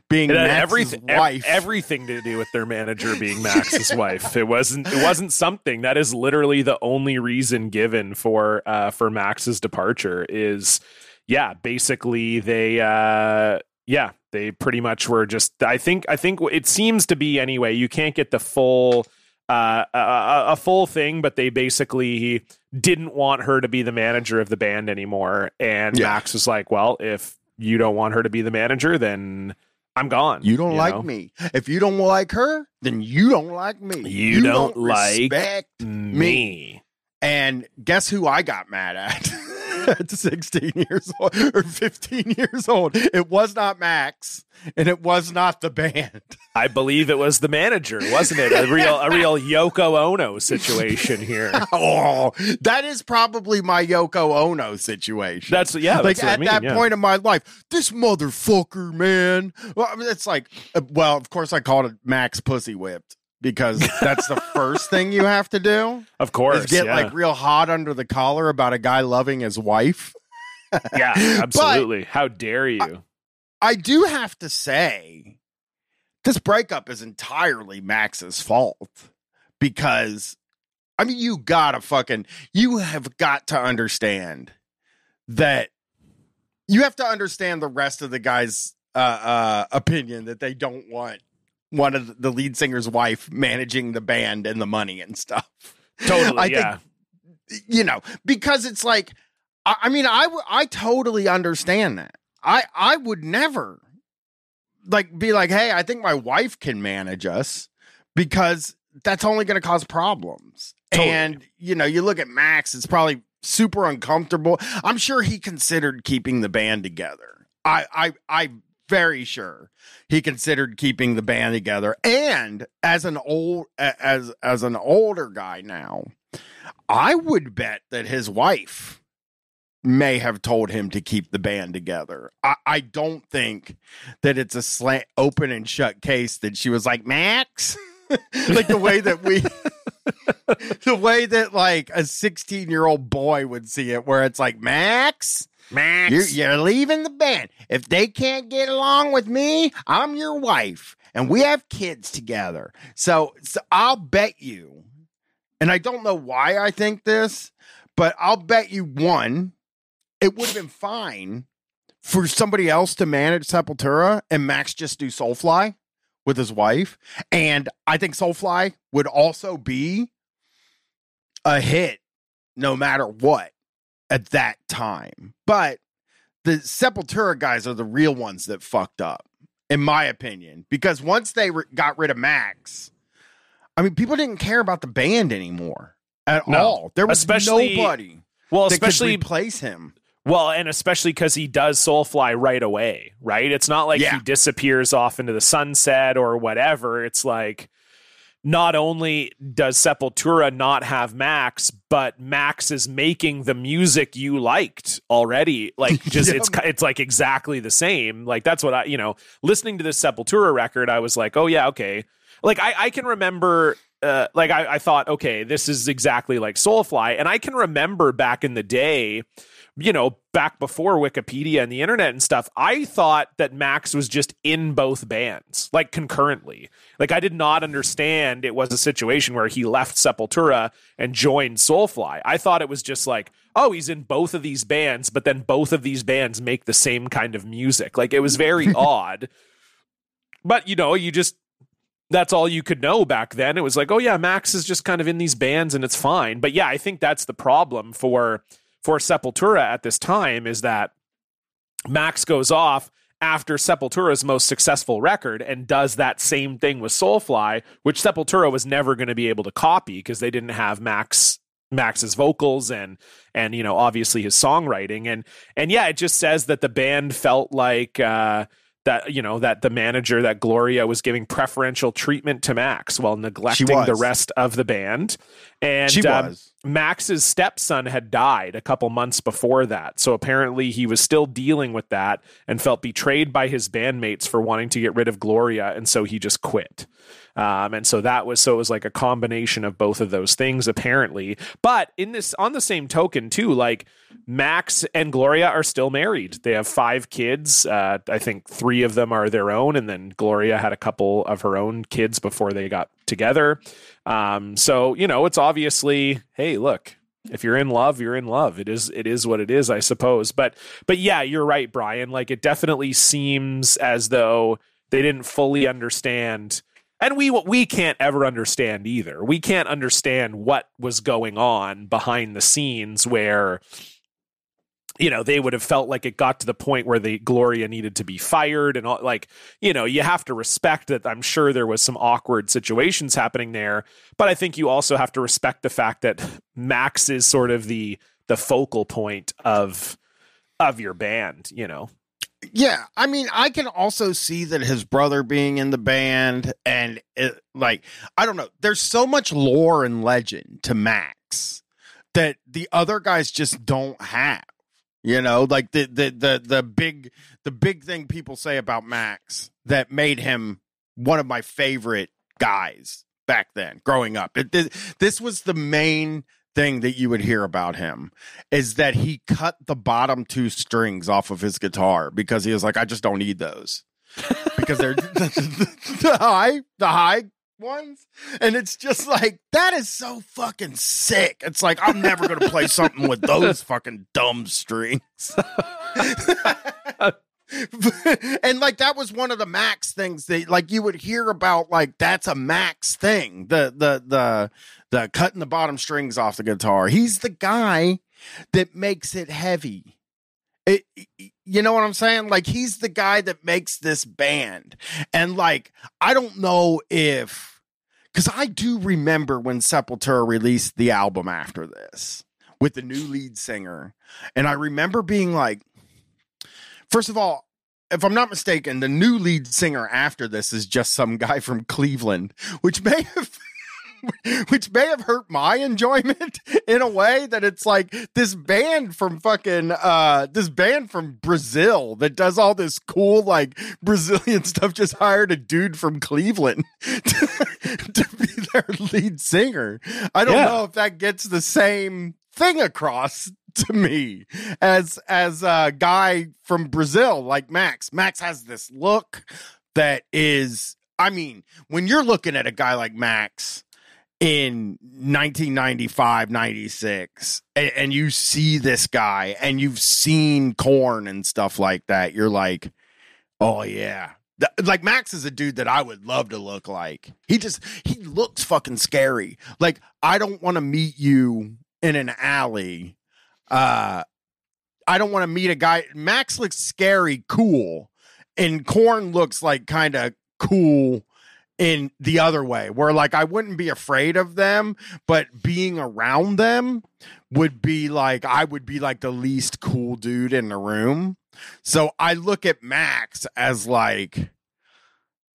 being It Max's ev- wife everything to do with their manager being Max's wife. It wasn't. It wasn't something. That is literally the only reason given for uh, for Max's departure. Is yeah, basically they uh, yeah they pretty much were just. I think I think it seems to be anyway. You can't get the full uh, a, a full thing, but they basically didn't want her to be the manager of the band anymore. And Yeah. Max was like, "Well, if you don't want her to be the manager, then." I'm gone. you don't like know? me if you don't like her then you don't like me You don't like respect me. And guess who I got mad at at 16 years old or 15 years old? It was not Max and it was not the band. I believe it was the manager, wasn't it? A real, a real Yoko Ono situation here. oh, that is probably my Yoko Ono situation. That's yeah. like That's what I at mean, that yeah. point in my life, this motherfucker, man. Well, I mean, it's like, uh, well, of course, I called it Max Pussy Whipped because that's the first thing you have to do. of course, is get yeah. like real hot under the collar about a guy loving his wife. yeah, But absolutely. How dare you? I do have to say, this breakup is entirely Max's fault because, I mean, you gotta fucking, you have got to understand that you have to understand the rest of the guys' uh, uh, opinion that they don't want one of the lead singer's wife managing the band and the money and stuff. Totally, I yeah. think you know because it's like I, I mean I w- I totally understand that. I I would never like be like, hey, I think my wife can manage us because that's only going to cause problems. Totally. And you know, you look at Max; it's probably super uncomfortable. I'm sure he considered keeping the band together. I I I very sure he considered keeping the band together. And as an old as as an older guy now, I would bet that his wife may have told him to keep the band together. I, I don't think that it's a slant open and shut case that she was like, Max, like the way that we the way that like a 16 year old boy would see it, where it's like, Max, Max. you're, you're leaving the band. If they can't get along with me, I'm your wife and we have kids together. So, so I'll bet you, and I don't know why I think this, but I'll bet you one, it would have been fine for somebody else to manage Sepultura and Max just do Soulfly with his wife. And I think Soulfly would also be a hit no matter what at that time. But the Sepultura guys are the real ones that fucked up, in my opinion, because once they re- got rid of Max, I mean, people didn't care about the band anymore at No. all. There was Especially- nobody well, especially replace him. Well, and especially because he does Soulfly right away, right? It's not like Yeah. he disappears off into the sunset or whatever. It's like not only does Sepultura not have Max, but Max is making the music you liked already. Like just Yeah. it's it's like exactly the same. Like that's what I you know listening to this Sepultura record, I was like, oh yeah, okay. Like I I can remember. Uh, like I, I thought, okay, this is exactly like Soulfly, and I can remember back in the day, you know, back before Wikipedia and the internet and stuff, I thought that Max was just in both bands, like concurrently. Like I did not understand it was a situation where he left Sepultura and joined Soulfly. I thought it was just like, oh, he's in both of these bands, but then both of these bands make the same kind of music. Like it was very odd. But you know, you just that's all you could know back then. It was like, oh yeah, Max is just kind of in these bands and it's fine. But yeah, I think that's the problem for for Sepultura at this time is that Max goes off after Sepultura's most successful record and does that same thing with Soulfly, which Sepultura was never going to be able to copy because they didn't have Max Max's vocals and and you know obviously his songwriting. And and yeah it just says that the band felt like uh that you know that the manager that Gloria was giving preferential treatment to Max while neglecting the rest of the band and She um. Max's stepson had died a couple months before that. So apparently he was still dealing with that and felt betrayed by his bandmates for wanting to get rid of Gloria. And so he just quit. Um, and so that was so it was like a combination of both of those things apparently. But in this on the same token too, like Max and Gloria are still married. They have five kids. Uh, I think three of them are their own, and then Gloria had a couple of her own kids before they got together. Um, so you know, it's obviously, hey, look, if you're in love, you're in love. It is it is what it is, I suppose. But but yeah, you're right, Bryan. Like it definitely seems as though they didn't fully understand and we we can't ever understand either. We can't understand what was going on behind the scenes where you know they would have felt like it got to the point where the Gloria needed to be fired and all like you know you have to respect that I'm sure there was some awkward situations happening there but I think you also have to respect the fact that Max is sort of the the focal point of of your band you know Yeah, I mean, I can also see that his brother being in the band and it, like I don't know, there's so much lore and legend to Max that the other guys just don't have. You know, like the the the the big the big thing people say about Max that made him one of my favorite guys back then growing up. It, this was the main thing that you would hear about him is that he cut the bottom two strings off of his guitar because he was like, I just don't need those. because they're the high, the high ones, and it's just like that is so fucking sick. It's like I'm never gonna play something with those fucking dumb strings. and like that was one of the Max things that like you would hear about like that's a Max thing. The the the the cutting the bottom strings off the guitar. He's the guy that makes it heavy. It, you know what I'm saying? Like he's the guy that makes this band. And like I don't know if cuz I do remember when Sepultura released the album after this with the new lead singer. And I remember being like First of all, if I'm not mistaken, the new lead singer after this is just some guy from Cleveland, which may have which may have hurt my enjoyment in a way that it's like this band from fucking uh this band from Brazil that does all this cool like Brazilian stuff just hired a dude from Cleveland to, to be their lead singer. I don't Yeah. know if that gets the same thing across to me as as a guy from Brazil like Max. Max has this look that is I mean, when you're looking at a guy like Max in 1995, 96 and, and you see this guy and you've seen Korn and stuff like that, you're like, "Oh yeah, like Max is a dude that I would love to look like. He just he looks fucking scary. Like I don't want to meet you in an alley. Uh I don't want to meet a guy. Max looks scary, cool, and Korn looks like kind of cool in the other way, where like I wouldn't be afraid of them, but being around them would be like I would be like the least cool dude in the room. So I look at Max as like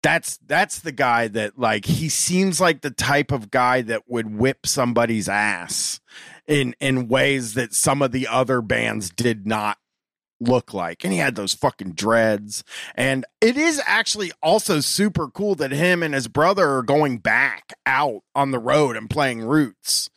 that's that's the guy that like he seems like the type of guy that would whip somebody's ass in in ways that some of the other bands did not look like. And he had those fucking dreads. And it is actually also super cool that him and his brother are going back out on the road and playing roots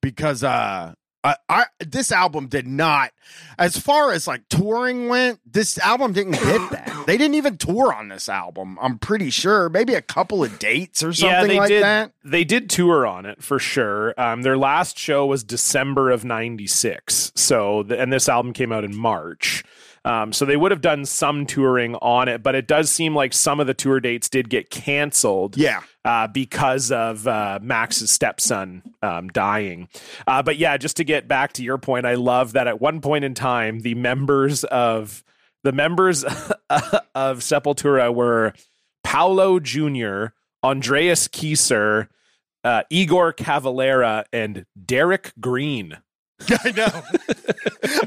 because uh I, I this album did not as far as like touring went this album didn't get that they didn't even tour on this album i'm pretty sure maybe a couple of dates or something they like did. that They did tour on it for sure. Um, their last show was December of '96. So, the, and this album came out in March. Um, so they would have done some touring on it, but it does seem like some of the tour dates did get canceled yeah uh, because of uh, Max's stepson um, dying. Uh, but yeah, just to get back to your point, I love that at one point in time, the members of the members of Sepultura were Paulo Jr., Andreas Kisser, uh, Igor Cavalera, and Derrick Green. I know.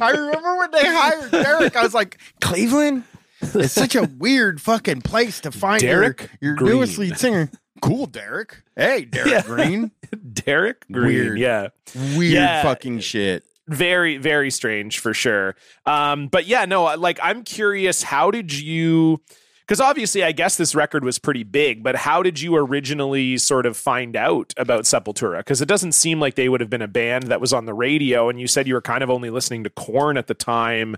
I remember when they hired Derrick. I was like, Cleveland It's such a weird fucking place to find your- Derrick your, Green. newest lead singer. Cool, Derrick. Hey, Derrick Yeah. Green. Derrick Green, Weird. yeah. Weird Yeah. fucking shit. very very strange for sure um but yeah no like i'm curious how did you because obviously i guess this record was pretty big but how did you originally sort of find out about sepultura because it doesn't seem like they would have been a band that was on the radio and you said you were kind of only listening to Korn at the time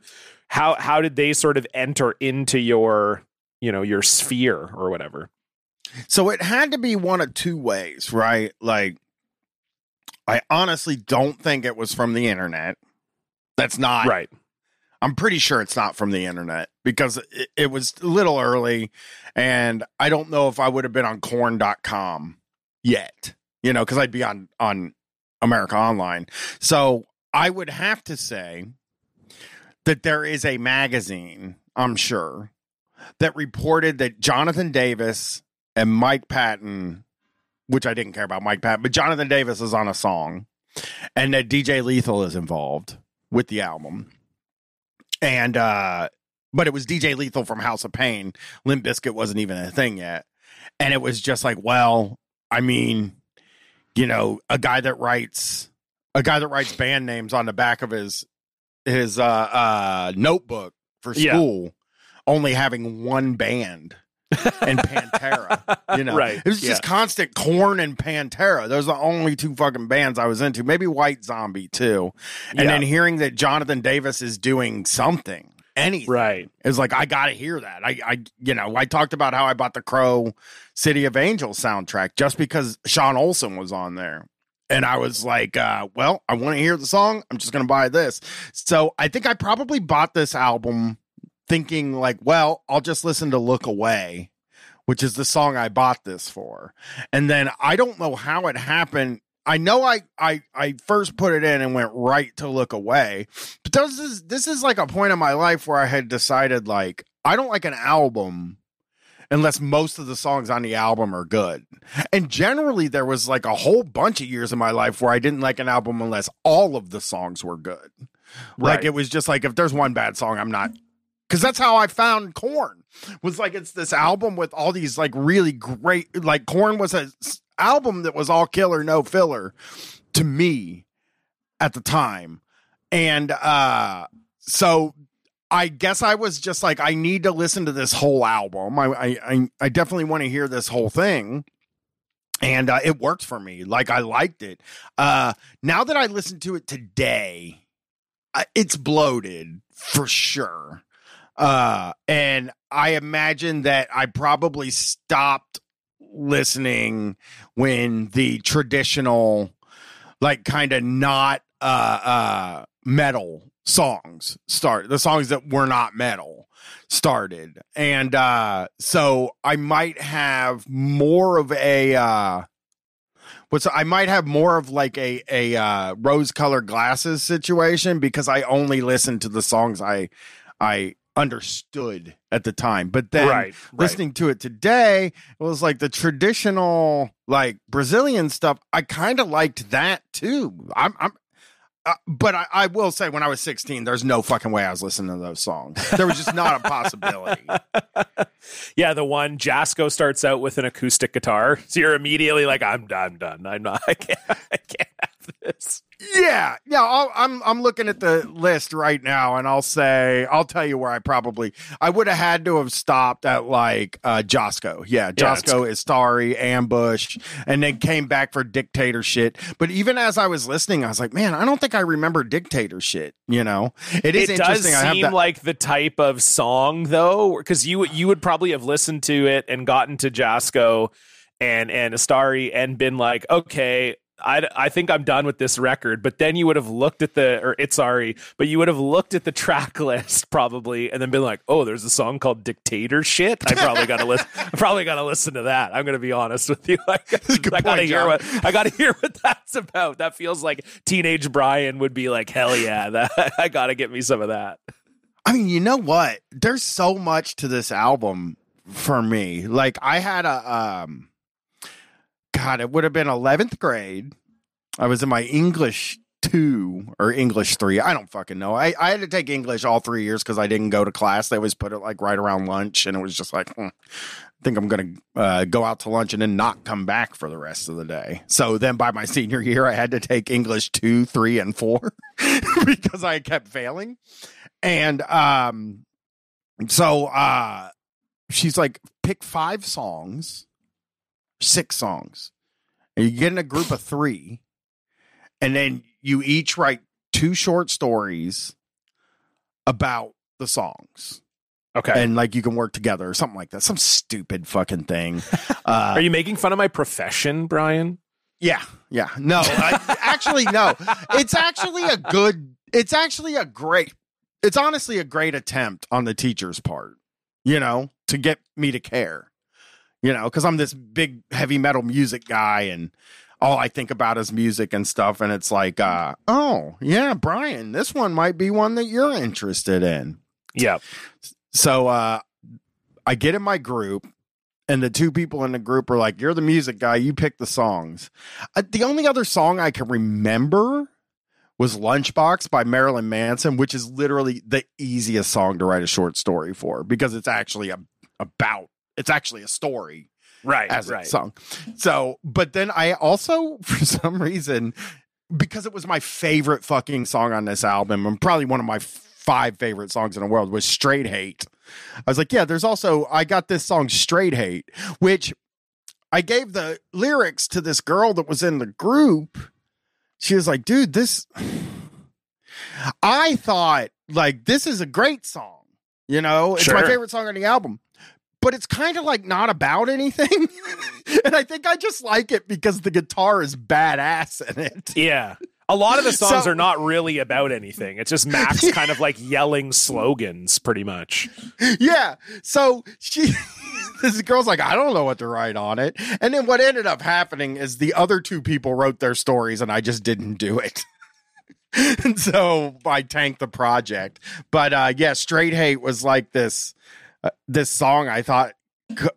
how how did they sort of enter into your you know your sphere or whatever So it had to be one of two ways, right? Like, I honestly don't think it was from the internet. That's not right I'm pretty sure it's not from the internet because it, it was a little early and I don't know if I would have been on Korn.com yet, you know, because I'd be on on America Online. So I would have to say that there is a magazine, I'm sure, that reported that Jonathan Davis and Mike Patton, which I didn't care about Mike Patton, but Jonathan Davis is on a song and that DJ Lethal is involved with the album and uh but it was DJ Lethal from House of Pain. Limp Bizkit wasn't even a thing yet. And it was just like, well, I mean, you know, a guy that writes a guy that writes band names on the back of his his uh uh notebook for Yeah. school only having one band and Pantera. You know, Right, It was just constant Korn and Pantera. Those are the only two fucking bands I was into. Maybe White Zombie too. And Yeah. then hearing that Jonathan Davis is doing something anything. Right. It's like I got to hear that. I, I, you know, I talked about how I bought the Crow City of Angels soundtrack just because Sean Olson was on there, and I was like, uh, well, I want to hear the song. I'm just gonna buy this. So I think I probably bought this album thinking like, well, I'll just listen to Look Away, which is the song I bought this for, and then I don't know how it happened. I know I I I first put it in and went right to look away. But this is this is like a point in my life where I had decided like I don't like an album unless most of the songs on the album are good. And generally there was like a whole bunch of years in my life where I didn't like an album unless all of the songs were good. Like it was just like if there's one bad song I'm not because that's how I found Korn. Was like it's this album with all these like really great like Korn was a s- album that was all killer no filler to me at the time. And uh so I guess I was just like I need to listen to this whole album. I I I, definitely want to hear this whole thing. And uh, it worked for me. Like I liked it. Uh now that I listen to it today, it's bloated for sure. Uh and I imagine that I probably stopped listening when the traditional like kind of not uh uh metal songs start the songs that were not metal started. And uh so i might have more of a uh what's i might have more of like a a uh rose colored glasses situation because i only listen to the songs i i understood at the time but then right. Right. listening to it today, it was like the traditional like Brazilian stuff. I kind of liked that too. I'm, I'm uh, but I, I will say, when I was 16, there's no fucking way I was listening to those songs. There was just not a possibility. yeah, the one Jasco starts out with an acoustic guitar, so you're immediately like, "I'm done, done. I'm not. I can't. I can't have this." Yeah, yeah. I'll, I'm I'm looking at the list right now, and I'll say I'll tell you where I probably I would have had to have stopped at like uh Josco. Yeah, Yeah, Josco Itsári, Ambush, and then came back for Dictator shit. But even as I was listening, I was like, man, I don't think I remember Dictator shit. You know, it is it does interesting. I have seem that. like the type of song though because you you would probably have listened to it and gotten to Jasco and and Itsári and been like okay I, I think I'm done with this record, but then you would have looked at the or it's sorry, but you would have looked at the track list probably and then been like, oh, there's a song called Dictator Shit. I probably gotta listen. I probably gotta listen to that. I'm gonna be honest with you. I, I gotta hear what I gotta hear what that's about. That feels like teenage Bryan would be like, hell yeah, that I gotta get me some of that. I mean, you know what? There's so much to this album for me. Like I had a um God, it would have been 11th grade. I was in my English 2 or English 3. I don't fucking know. I, I had to take English all 3 years cuz I didn't go to class. They always put it like right around lunch and it was just like hmm, I think I'm going to uh, go out to lunch and then not come back for the rest of the day. So then by my senior year I had to take English 2, 3 and 4 because I kept failing. And um so uh she's like pick 5 songs, 6 songs. And you get in a group of 3 and then you each write two short stories about the songs. Okay. And like you can work together or something like that. Some stupid fucking thing. Uh Are you making fun of my profession, Bryan? Yeah, yeah. No, I, actually, no. It's actually a good. It's actually a great. It's honestly a great attempt on the teacher's part. You know, to get me to care. You know, because I'm this big heavy metal music guy, and all I think about is music and stuff. And it's like, uh, oh yeah, Bryan, this one might be one that you're interested in. Yeah. So uh I get in my group and the two people in the group are like, "You're the music guy. You pick the songs." Uh, the only other song I can remember was "Lunchbox" by Marilyn Manson, which is literally the easiest song to write a short story for because it's actually a, about it's actually a story Right. as right. a song. So, but then I also, for some reason, because it was my favorite fucking song on this album, and probably one of my five favorite songs in the world was Straight Hate. I was like, yeah, there's also, I got this song Straight Hate, which I gave the lyrics to this girl that was in the group. She was like, dude, this, I thought like this is a great song. You know, it's my favorite song on the album. But it's kind of like not about anything. and I think I just like it because the guitar is badass in it. Yeah. A lot of the songs So- are not really about anything. It's just Max kind of like yelling slogans, pretty much. yeah. So she, this girl's like, I don't know what to write on it. And then what ended up happening is the other two people wrote their stories and I just didn't do it. and so I tanked the project. But uh, yeah, Straight Hate was like this, uh, this song I thought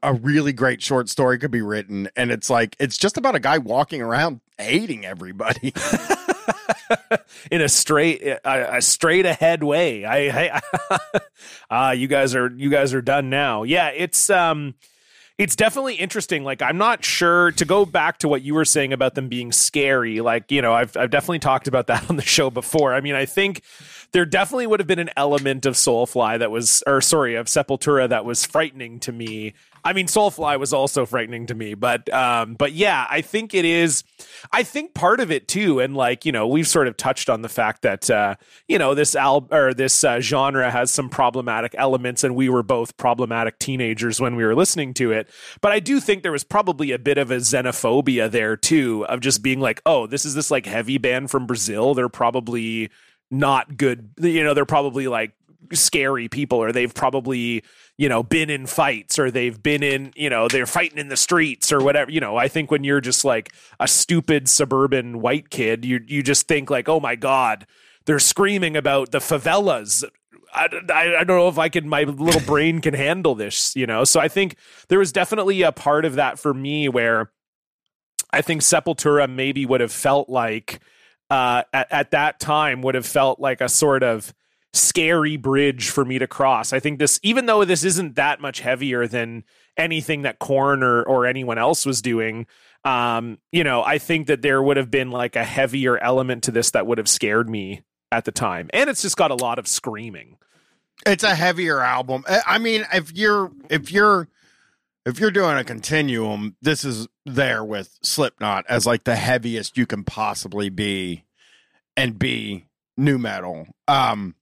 a really great short story could be written. And it's like, it's just about a guy walking around hating everybody. in a straight a, a straight ahead way. I, I uh you guys are you guys are done now. Yeah, it's um it's definitely interesting. Like I'm not sure to go back to what you were saying about them being scary. Like, you know, I've I've definitely talked about that on the show before. I mean, I think there definitely would have been an element of Soulfly that was or sorry, of Sepultura that was frightening to me. I mean, Soulfly was also frightening to me, but um, but yeah, I think it is. I think part of it too, and like you know, we've sort of touched on the fact that uh, you know this al or this uh, genre has some problematic elements, and we were both problematic teenagers when we were listening to it. But I do think there was probably a bit of a xenophobia there too, of just being like, oh, this is this like heavy band from Brazil. They're probably not good. You know, they're probably like scary people or they've probably you know been in fights or they've been in you know they're fighting in the streets or whatever you know i think when you're just like a stupid suburban white kid you you just think like oh my god they're screaming about the favelas I, I, I don't know if I can, my little brain can handle this, you know? So I think there was definitely a part of that for me where I think Sepultura maybe would have felt like, uh, at, at that time, would have felt like a sort of scary bridge for me to cross. I think this, even though this isn't that much heavier than anything that Korn or, or anyone else was doing, um, you know, I think that there would have been like a heavier element to this that would have scared me at the time. And it's just got a lot of screaming. it's a heavier album. I I mean, if you're if you're if you're doing a continuum, this is there with Slipknot as like the heaviest you can possibly be and be nu-metal. Um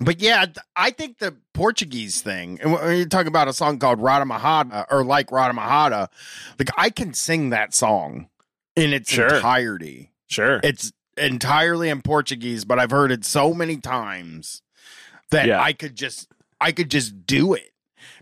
but yeah, I think the Portuguese thing, and when you're talking about a song called Ratamahatta or like Ratamahatta, like I can sing that song in its Sure. entirety. Sure. It's entirely in Portuguese, but I've heard it so many times that Yeah. I could just I could just do it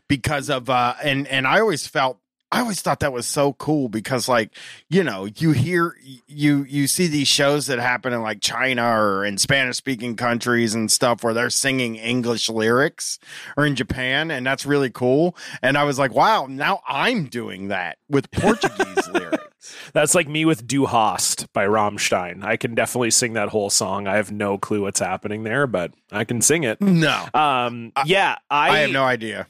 because of uh and and I always felt I always thought that was so cool because like you know you hear you you see these shows that happen in like China or in Spanish speaking countries and stuff where they're singing English lyrics or in Japan and that's really cool and I was like wow now I'm doing that with Portuguese lyrics That's like me with Du Hast by Rammstein. I can definitely sing that whole song. I have no clue what's happening there, but I can sing it. no Um, yeah, I, I have no idea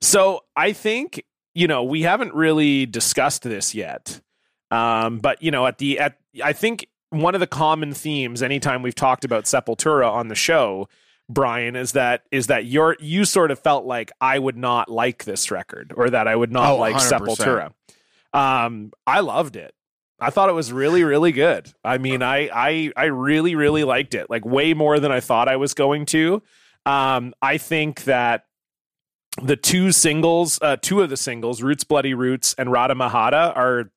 So I think you know we haven't really discussed this yet, um, but you know at the at I think one of the common themes anytime we've talked about Sepultura on the show, Bryan, is that is that you're you sort of felt like I would not like this record or that I would not Oh, like 100%. Sepultura. Um, I loved it. I thought it was really, really good. I mean, I, I, I really, really liked it. Like way more than I thought I was going to. Um, I think that the two singles, uh, two of the singles, Roots Bloody Roots and Ratamahatta, are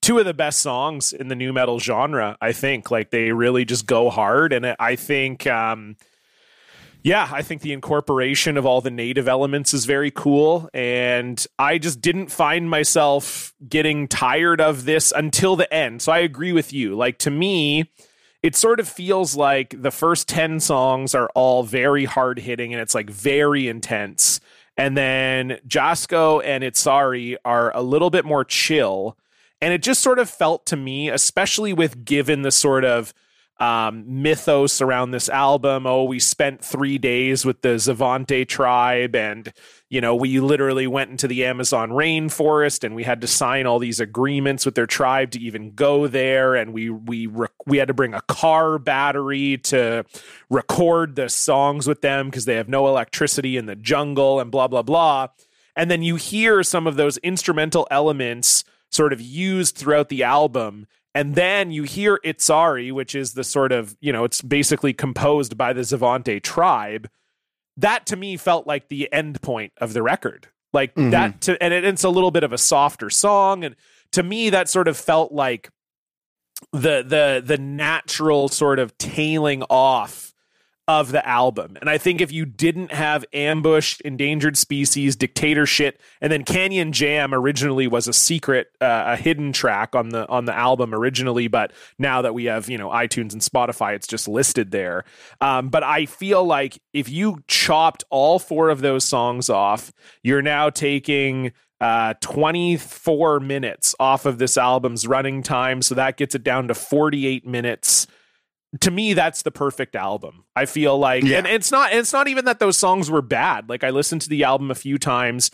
two of the best songs in the nu-metal genre. I think like they really just go hard, and I think, um, yeah, I think the incorporation of all the native elements is very cool, and I just didn't find myself getting tired of this until the end. So I agree with you. Like to me, it sort of feels like the first 10 songs are all very hard hitting and it's like very intense. And then Jasko and Itsári are a little bit more chill. And it just sort of felt to me, especially with given the sort of um, mythos around this album. Oh, we spent three days with the Xavante tribe, and you know, we literally went into the Amazon rainforest, and we had to sign all these agreements with their tribe to even go there, and we we rec- we had to bring a car battery to record the songs with them because they have no electricity in the jungle, and blah blah blah. And then you hear some of those instrumental elements sort of used throughout the album. And then you hear Itsári, which is the sort of, you know, it's basically composed by the Xavante tribe. That to me felt like the end point of the record. Like Mhm. that to and it, it's a little bit of a softer song and to me that sort of felt like the the the natural sort of tailing off of the album. And I think if you didn't have Ambush, Endangered Species, Dictatorship, and then Canyon Jam originally was a secret, uh, a hidden track on the on the album originally, but now that we have you know iTunes and Spotify, it's just listed there. Um, but I feel like if you chopped all four of those songs off, you're now taking uh 24 minutes off of this album's running time so that gets it down to 48 minutes to me that's the perfect album i feel like Yeah. and it's not it's not even that those songs were bad like i listened to the album a few times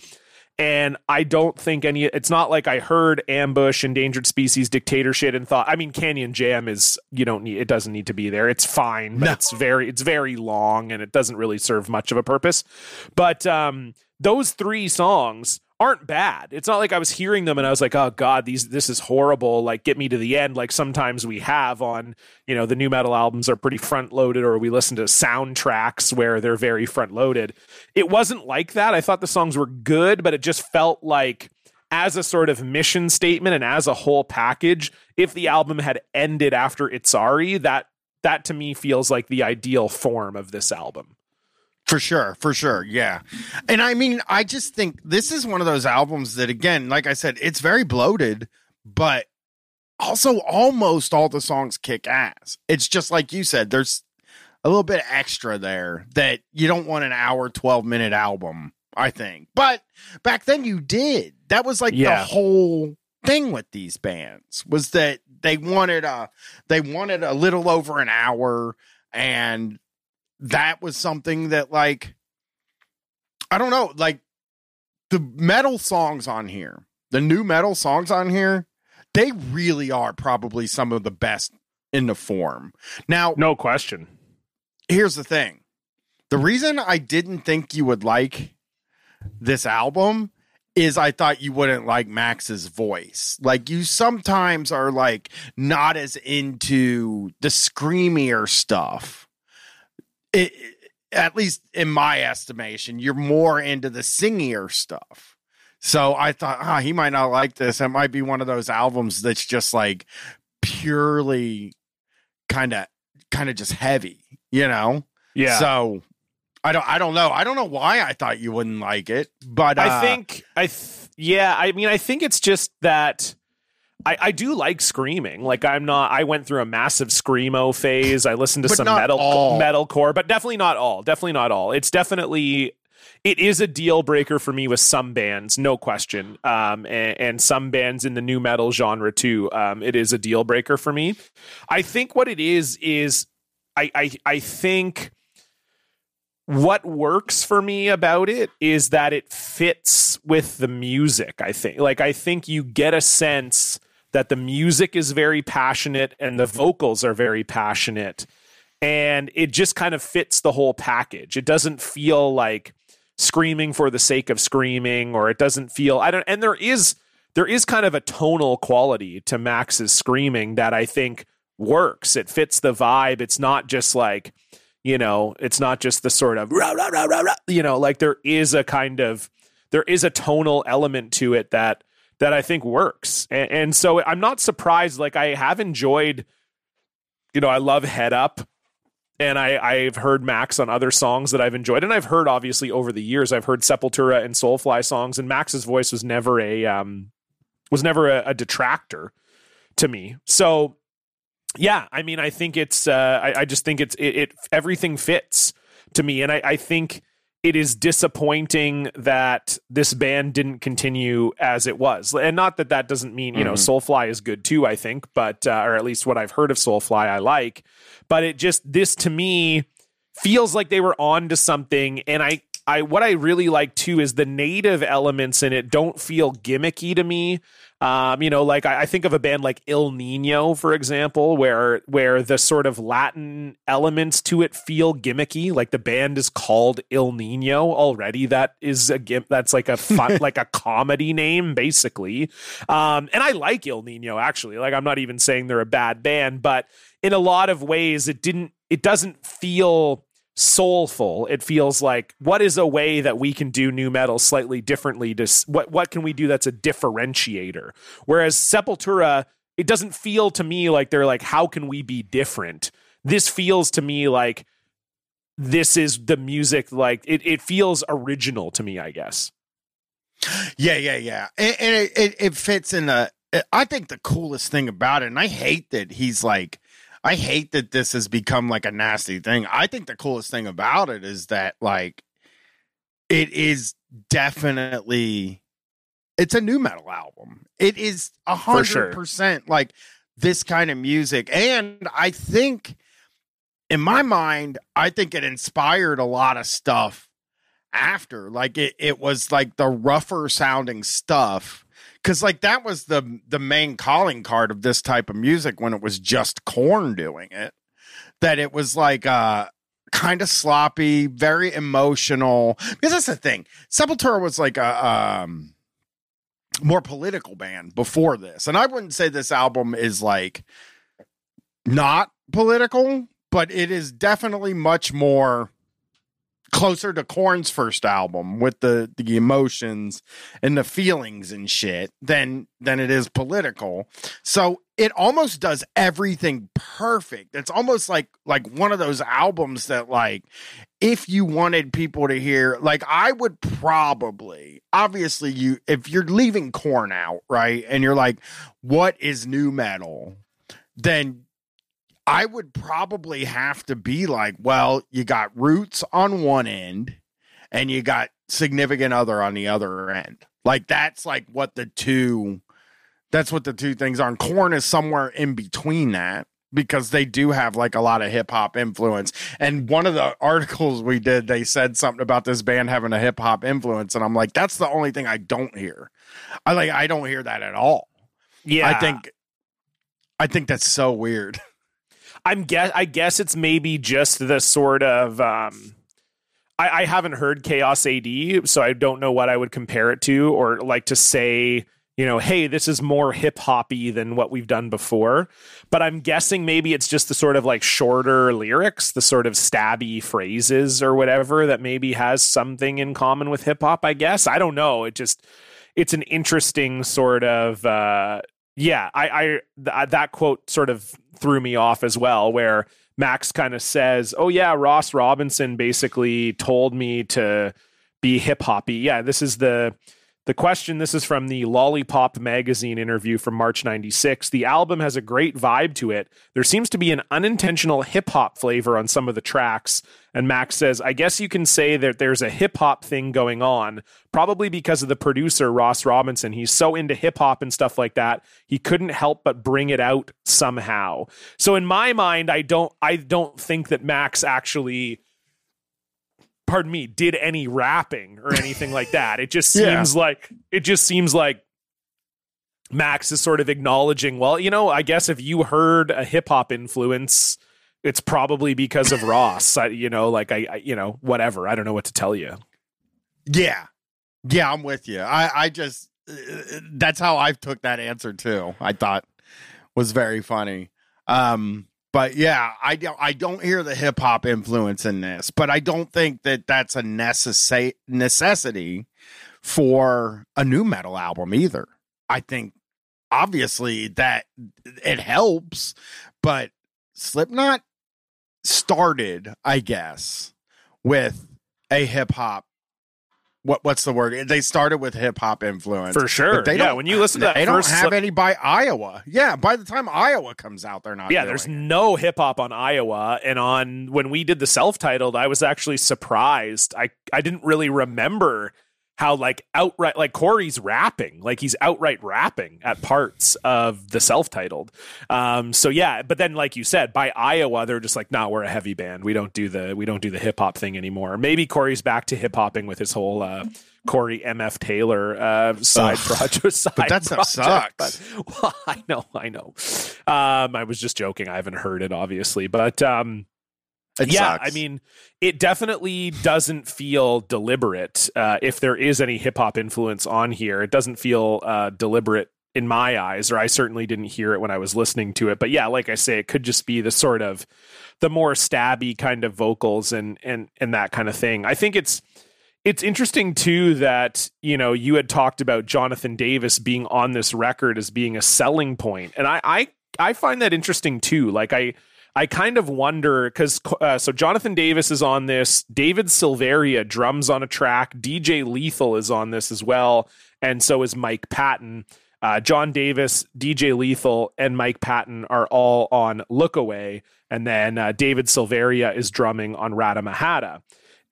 and i don't think any it's not like i heard ambush endangered species dictatorship and thought i mean canyon jam is you don't need it doesn't need to be there it's fine but No. it's very it's very long and it doesn't really serve much of a purpose but um those three songs aren't bad. It's not like I was hearing them and I was like, "Oh God, these this is horrible." Like, get me to the end. Like sometimes we have on, you know, the nu-metal albums are pretty front loaded, or we listen to soundtracks where they're very front loaded. It wasn't like that. I thought the songs were good, but it just felt like as a sort of mission statement and as a whole package, if the album had ended after Sorry, that that to me feels like the ideal form of this album. For sure, for sure. Yeah. And I mean, I just think this is one of those albums that, again, like I said, it's very bloated, but also almost all the songs kick ass. It's just like you said, there's a little bit extra there that you don't want an hour, 12 minute album, I think. But back then you did. That was like Yeah. the whole thing with these bands was that they wanted a they wanted a little over an hour and that was something that like I don't know, like the metal songs on here, the nu-metal songs on here, they really are probably some of the best in the form. Now, No question. here's the thing. The reason I didn't think you would like this album is I thought you wouldn't like Max's voice. Like you sometimes are like not as into the screamier stuff. It, at least in my estimation, you're more into the singier stuff. So I thought, ah, he might not like this. It might be one of those albums that's just like purely kind of kind of just heavy, you know? Yeah. So I don't I don't know. I don't know why I thought you wouldn't like it, but I uh, think I th- yeah, I mean I think it's just that I, I do like screaming. Like I'm not I went through a massive screamo phase. I listened to some metal all. metalcore, but definitely not all. Definitely not all. It's definitely it is a deal breaker for me with some bands, no question. Um, and, and some bands in the nu-metal genre too. Um, it is a deal breaker for me. I think what it is is I I, I think what works for me about it is that it fits with the music i think like i think you get a sense that the music is very passionate and the vocals are very passionate. And it just kind of fits the whole package. It doesn't feel like screaming for the sake of screaming or it doesn't feel i don't and there is there is kind of a tonal quality to max's screaming that i think works. It fits the vibe. It's not just like you know it's not just the sort of rah, rah, rah, rah, rah, you know like there is a kind of there is a tonal element to it that that i think works and, and so i'm not surprised like i have enjoyed you know i love head up and I, I've heard Max on other songs that I've enjoyed, and I've heard obviously over the years. I've heard Sepultura and Soulfly songs, and Max's voice was never a um, was never a, a detractor to me. So yeah, I mean, I think it's uh, I, I just think it's it, it everything fits to me, and I, I think it is disappointing that this band didn't continue as it was, and not that that doesn't mean you know Mhm. Soulfly is good too. I think, but uh, or at least what I've heard of Soulfly, I like. But it just this to me feels like they were on to something, and I I what I really like too is the native elements in it don't feel gimmicky to me. Um, you know, like I, I think of a band like Ill Niño, for example, where where the sort of Latin elements to it feel gimmicky. Like the band is called Ill Niño already. That is a gim- that's like a fun, like a comedy name, basically. Um, and I like Ill Niño actually. Like I'm not even saying they're a bad band, but in a lot of ways, it didn't. It doesn't feel soulful. It feels like what is a way that we can do nu-metal slightly differently to what what can we do that's a differentiator. Whereas Sepultura, it doesn't feel to me like they're like how can we be different. This feels to me like this is the music like it, it feels original to me, I guess. Yeah, yeah, yeah. And, it, it, it fits in the. I think the coolest thing about it, and I hate that he's like, I hate that this has become like a nasty thing. I think the coolest thing about it is that like, it is definitely, it's a nu-metal album. It is a hundred percent like this kind of music, and I think, in my mind, I think it inspired a lot of stuff after like it, it was like the rougher sounding stuff because like that was the the main calling card of this type of music when it was just Korn doing it. That it was like uh kind of sloppy very emotional. Because that's the thing sepultura was like a um more political band before this. And i wouldn't say this album is like not political but it is definitely much more closer to Korn's first album with the the emotions and the feelings and shit than than it is political. So it almost does everything perfect. It's almost like like one of those albums that like if you wanted people to hear like I would probably obviously you if you're leaving Korn out, right? And you're like what is nu-metal? Then I would probably have to be like, well, you got roots on one end and you got significant other on the other end. Like that's like what the two that's what the two things are. And Korn is somewhere in between that because they do have like a lot of hip hop influence. And one of the articles we did, they said something about this band having a hip hop influence. And I'm like, that's the only thing I don't hear. I like I don't hear that at all. Yeah. I think I think that's so weird. I'm guess I guess it's maybe just the sort of um I, I haven't heard Chaos AD, so I don't know what I would compare it to or like to say, you know, hey, this is more hip hoppy than what we've done before. But I'm guessing maybe it's just the sort of like shorter lyrics, the sort of stabby phrases or whatever that maybe has something in common with hip hop, I guess. I don't know. It just it's an interesting sort of uh yeah, I, I th- uh, that quote sort of threw me off as well, where Max kind of says, "Oh yeah, Ross Robinson basically told me to be hip hoppy." Yeah, this is the the question. This is from the Lollipop magazine interview from March '96. The album has a great vibe to it. There seems to be an unintentional hip hop flavor on some of the tracks. And Max says, "I guess you can say that there's a hip hop thing going on, probably because of the producer Ross Robinson. He's so into hip hop and stuff like that, he couldn't help but bring it out somehow." So in my mind, I don't I don't think that Max actually pardon me, did any rapping or anything like that. It just Yeah. seems like it just seems like Max is sort of acknowledging, well, you know, I guess if you heard a hip hop influence, it's probably because of Ross. I, you know, like I, I, you know, whatever. I don't know what to tell you. Yeah. Yeah, I'm with you. I I just uh, that's how I took that answer too. I thought was very funny. Um but yeah, I don't I don't hear the hip hop influence in this, but I don't think that that's a necessa- necessity for a nu-metal album either. I think obviously that it helps, but Slipknot started, I guess, with a hip hop what what's the word? They started with hip hop influence For sure. They yeah, don't- when you listen to that They first don't have any by Iowa. Yeah, by the time Iowa comes out, they're not. yeah, there's it. no hip hop on Iowa, and on when we did the self-titled, I was actually surprised. I I didn't really remember how like outright like Corey's rapping, like he's outright rapping at parts of the self-titled. Um, so yeah, but then like you said, by Iowa, they're just like, nah, we're a heavy band. We don't do the we don't do the hip hop thing anymore. Maybe Corey's back to hip hopping with his whole uh, Corey MF Taylor uh, side Ugh. project. Side But that project, sucks. but- well, I know, I know. Um, I was just joking. I haven't heard it, obviously, but um, It yeah, sucks. I mean, it definitely doesn't feel deliberate. Uh, if there is any hip hop influence on here, it doesn't feel uh, deliberate in my eyes, or I certainly didn't hear it when I was listening to it. But yeah, like I say, it could just be the sort of the more stabby kind of vocals and and and that kind of thing. I think it's it's interesting too that you know you had talked about Jonathan Davis being on this record as being a selling point, and I I, I find that interesting too. Like I I kind of wonder because uh, so Jonathan Davis is on this, David Silveria drums on a track, DJ Lethal is on this as well, and so is Mike Patton. Uh, John Davis, DJ Lethal, and Mike Patton are all on Look Away, and then uh, David Silveria is drumming on Rata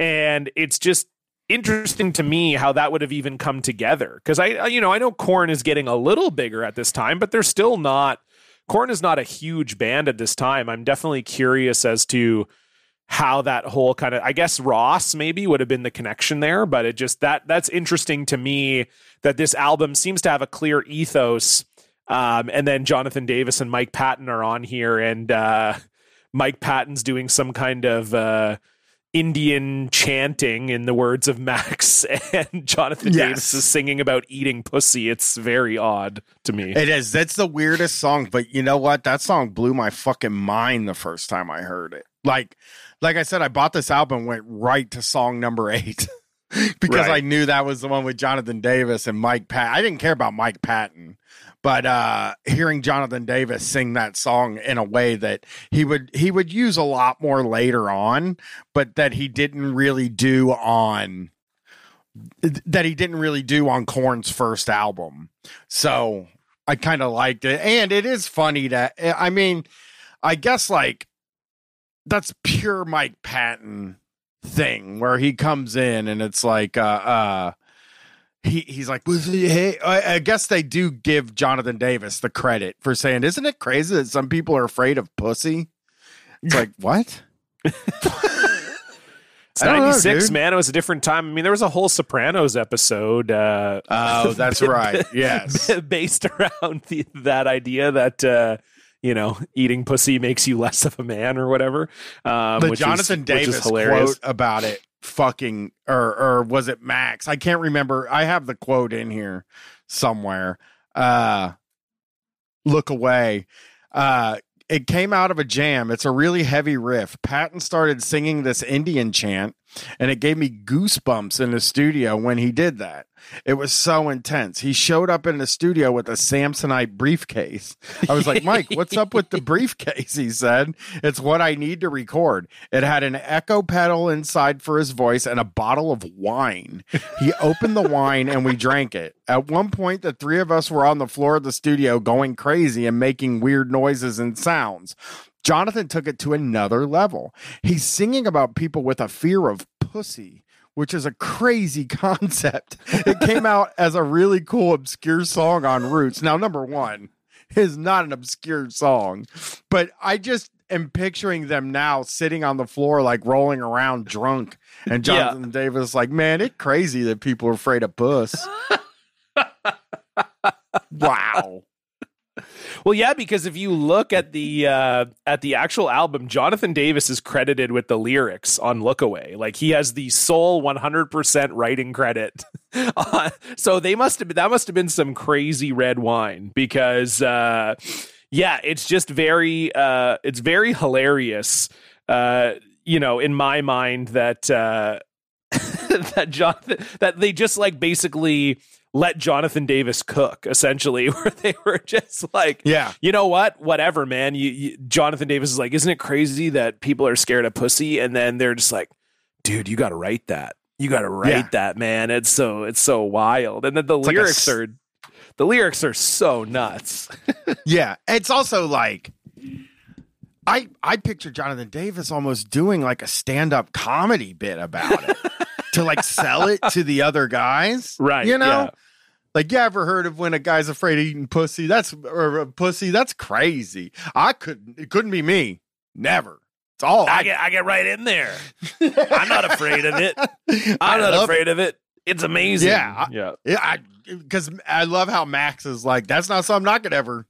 And it's just interesting to me how that would have even come together because I, you know, I know Korn is getting a little bigger at this time, but they're still not. Korn is not a huge band at this time. I'm definitely curious as to how that whole kind of I guess Ross maybe would have been the connection there, but it just that that's interesting to me that this album seems to have a clear ethos. Um, and then Jonathan Davis and Mike Patton are on here, and uh, Mike Patton's doing some kind of uh, Indian chanting in the words of Max, and Jonathan yes. Davis is singing about eating pussy. It's very odd to me. It is. That's the weirdest song, but you know what? That song blew my fucking mind the first time I heard it. Like, like I said, I bought this album, went right to song number eight. because right. I knew that was the one with Jonathan Davis and Mike Pat. I didn't care about Mike Patton, but uh, hearing Jonathan Davis sing that song in a way that he would he would use a lot more later on, but that he didn't really do on that he didn't really do on Korn's first album. So I kind of liked it, and it is funny that I mean, I guess like that's pure Mike Patton thing where he comes in and it's like uh uh he he's like hey I, I, guess they do give jonathan davis the credit for saying isn't it crazy that some people are afraid of pussy it's like what It's 96, know, man. It was a different time. I mean, there was a whole Sopranos episode. Uh, oh, that's right. Yes. based around the, that idea that, uh, you know, eating pussy makes you less of a man or whatever. Um, the Jonathan is, Davis quote about it, fucking, or or was it Max? I can't remember. I have the quote in here somewhere. Uh, look away. Uh, it came out of a jam. It's a really heavy riff. Patton started singing this Indian chant, and it gave me goosebumps in the studio when he did that. It was so intense. He showed up in the studio with a Samsonite briefcase. I was like, Mike, what's up with the briefcase? He said, It's what I need to record. It had an echo pedal inside for his voice and a bottle of wine. He opened the wine and we drank it. At one point, the three of us were on the floor of the studio going crazy and making weird noises and sounds. Jonathan took it to another level. He's singing about people with a fear of pussy which is a crazy concept. It came out as a really cool, obscure song on Roots. Now, number one is not an obscure song, but I just am picturing them now sitting on the floor, like rolling around drunk. And Jonathan yeah. Davis, like, man, it's crazy that people are afraid of puss. wow. Well, yeah, because if you look at the uh, at the actual album, Jonathan Davis is credited with the lyrics on "Look Away." Like he has the sole 100% writing credit. uh, so they must have that must have been some crazy red wine because uh, yeah, it's just very uh, it's very hilarious. Uh, you know, in my mind that uh, that Jonathan that they just like basically let Jonathan Davis cook, essentially, where they were just like, yeah, you know what, whatever, man. You, you, Jonathan Davis is like, isn't it crazy that people are scared of pussy? And then they're just like, dude, you got to write that. You got to write yeah. that, man. It's so it's so wild. And then the it's lyrics like a... are the lyrics are so nuts. yeah, it's also like. I I picture Jonathan Davis almost doing like a stand up comedy bit about it to like sell it to the other guys, right? You know, yeah. Like, you ever heard of when a guy's afraid of eating pussy? That's or a pussy. That's crazy. I couldn't. It couldn't be me. Never. It's all I, I get. I get right in there. I'm not afraid of it. I'm not afraid it. of it. It's amazing. Yeah. Yeah. Yeah. Because I, I love how Max is like, that's not something I could ever.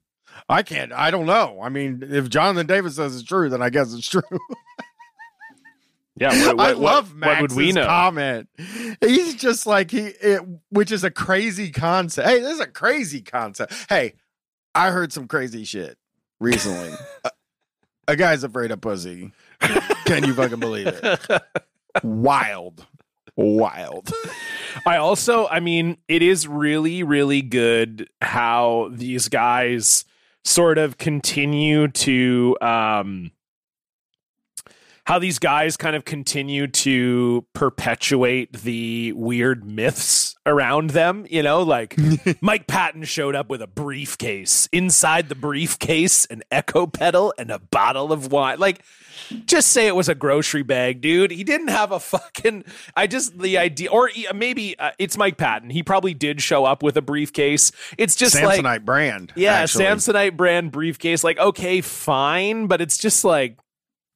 I can't. I don't know. I mean, if Jonathan Davis says it's true, then I guess it's true. Yeah, what, I love what, Max's what would we know? comment. He's just like he, it, which is a crazy concept. Hey, this is a crazy concept. Hey, I heard some crazy shit recently. a, a guy's afraid of pussy. Can you fucking believe it? Wild, wild. I also, I mean, it is really, really good how these guys sort of continue to, um, how these guys kind of continue to perpetuate the weird myths around them. You know, like Mike Patton showed up with a briefcase. Inside the briefcase, an echo pedal and a bottle of wine. Like, just say it was a grocery bag, dude. He didn't have a fucking. I just the idea, or maybe uh, it's Mike Patton. He probably did show up with a briefcase. It's just Samsonite like, brand. yeah, actually. Samsonite brand briefcase. Like, okay, fine, but it's just like,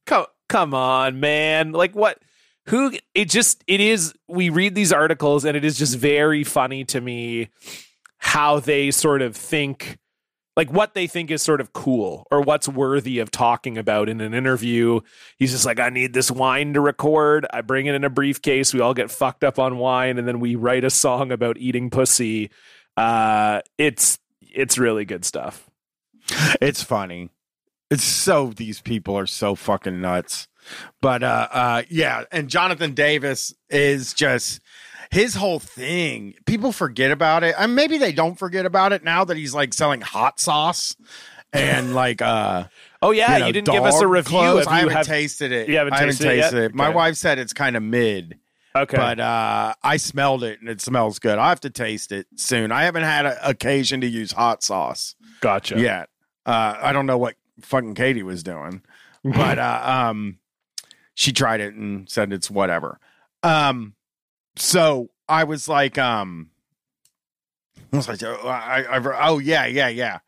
come, come on, man. Like, what? Who? It just it is. We read these articles, and it is just very funny to me how they sort of think like what they think is sort of cool or what's worthy of talking about in an interview. He's just like, I need this wine to record. I bring it in a briefcase. We all get fucked up on wine, and then we write a song about eating pussy. Uh, it's it's really good stuff. It's funny. It's so these people are so fucking nuts. But uh uh yeah, and Jonathan Davis is just his whole thing. People forget about it. And maybe they don't forget about it now that he's like selling hot sauce and like uh Oh yeah, you, know, didn't give us a review. clothes. I haven't have- tasted it. you haven't I haven't tasted it tasted it. My Okay. wife said it's kind of mid. okay, But uh I smelled it and it smells good. I have to taste it soon. I haven't had an occasion to use hot sauce gotcha. yet. Uh I don't know what fucking Katie was doing but uh, um, she tried it and said it's whatever. Um, so I was like, um, I was like, oh, I, I, oh yeah, yeah, yeah.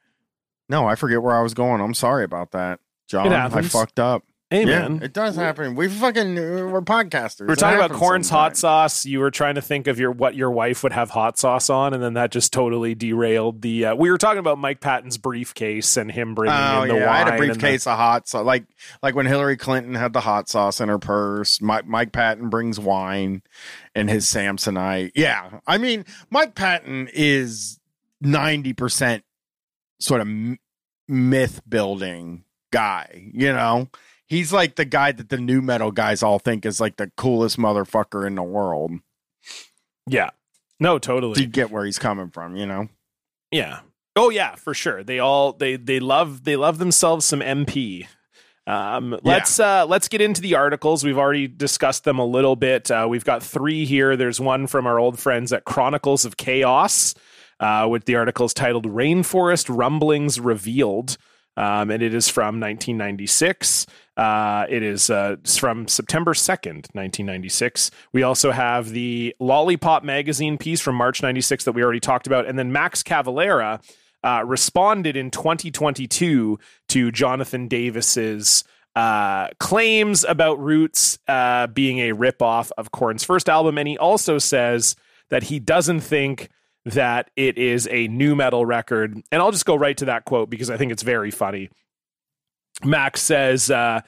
No, I forget where I was going. I'm sorry about that, John. I fucked up. Hey yeah, man, it does happen. We fucking we're podcasters. we were It talking about happens Korn's hot sauce. You were trying to think of your what your wife would have hot sauce on, and then that just totally derailed the. Uh, we were talking about Mike Patton's briefcase and him bringing Oh in the yeah, wine. I had a and the- briefcase of hot sauce, like like when Hillary Clinton had the hot sauce in her purse. Mike, Mike Patton brings wine and his Samsonite. Yeah, I mean Mike Patton is ninety percent sort of m- myth building guy. You know, he's like the guy that the nu-metal guys all think is like the coolest motherfucker in the world. yeah, no, totally. you totally. get where he's coming from? You know. Yeah. Oh yeah, for sure. They all they they love they love themselves some MP. Um, let's uh, let's get into the articles. We've already discussed them a little bit. Uh, we've got three here. There's one from our old friends at Chronicles of Chaos, uh, with the articles titled "Rainforest Rumblings Revealed," um, and it is from 1996. Uh, it is uh, from September 2nd, 1996. We also have the Lollipop magazine piece from March 96 that we already talked about, and then Max Cavalera uh, responded in 2022 to Jonathan Davis's uh, claims about Roots uh, being a ripoff of Korn's first album, and he also says that he doesn't think that it is a nu-metal record. And I'll just go right to that quote because I think it's very funny. Max says, uh,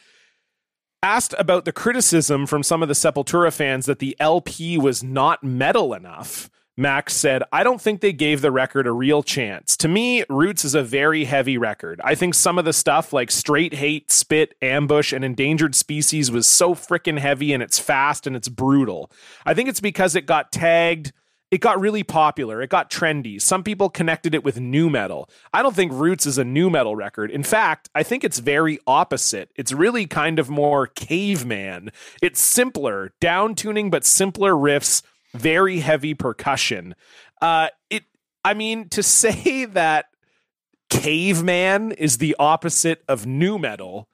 asked about the criticism from some of the Sepultura fans that the LP was not metal enough. Max said, I don't think they gave the record a real chance. To me, Roots is a very heavy record. I think some of the stuff like Straight Hate, Spit, Ambush, and Endangered Species was so freaking heavy and it's fast and it's brutal. I think it's because it got tagged it got really popular. It got trendy. Some people connected it with nu-metal. I don't think Roots is a nu-metal record. In fact, I think it's very opposite. It's really kind of more caveman. It's simpler, down tuning, but simpler riffs, very heavy percussion. Uh, it. I mean, to say that caveman is the opposite of nu-metal.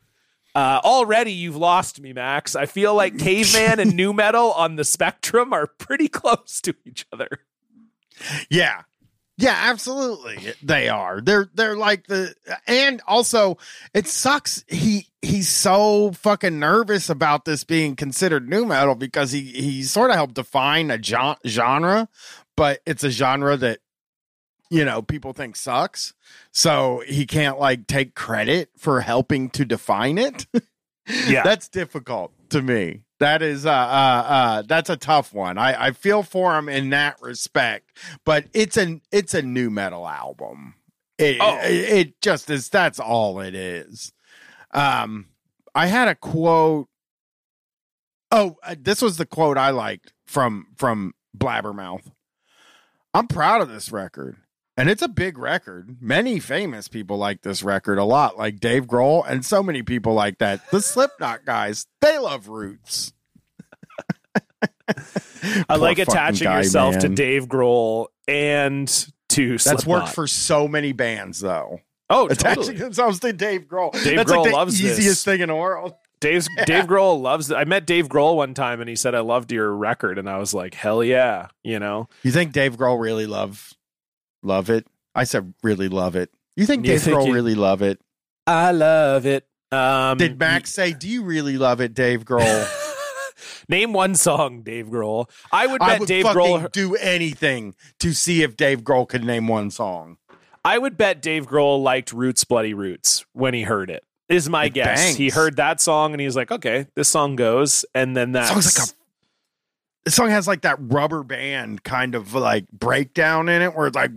Uh, already you've lost me, Max. I feel like caveman and nu-metal on the spectrum are pretty close to each other. Yeah. Yeah, absolutely. They are. They're they're like the and also it sucks he he's so fucking nervous about this being considered nu-metal because he he sort of helped define a gen- genre, but it's a genre that you know people think sucks. So he can't like take credit for helping to define it. Yeah. That's difficult to me That is uh uh uh that's a tough one. I I feel for him in that respect, but it's an it's a nu-metal album. It, Oh. it, it just is that's all it is. Um I had a quote Oh, uh, this was the quote I liked from from Blabbermouth. I'm proud of this record. And it's a big record. Many famous people like this record a lot, like Dave Grohl, and so many people like that. The Slipknot guys, they love Roots. I like attaching guy, yourself to. Dave Grohl and to That's worked for so many bands, though. oh Attaching totally. themselves to Dave Grohl. Dave That's Grohl like loves this. easiest thing in the world. Dave's Dave Grohl loves it. I met Dave Grohl one time and he said I loved your record and I was like hell yeah, you know. You think Dave Grohl really love love it? I said really love it. You think You Dave think Grohl really love it? I love it. Um Did Max say, "Do you really love it, Dave Grohl"? Name one song, Dave Grohl. I would bet I would Dave Grohl do anything to see if Dave Grohl could name one song. I would bet Dave Grohl liked Roots Bloody Roots when he heard it. Is my It guess. bangs. He heard that song and he was like, "Okay, this song goes." And then that Song's like a the song has like that rubber band kind of like breakdown in it where it's like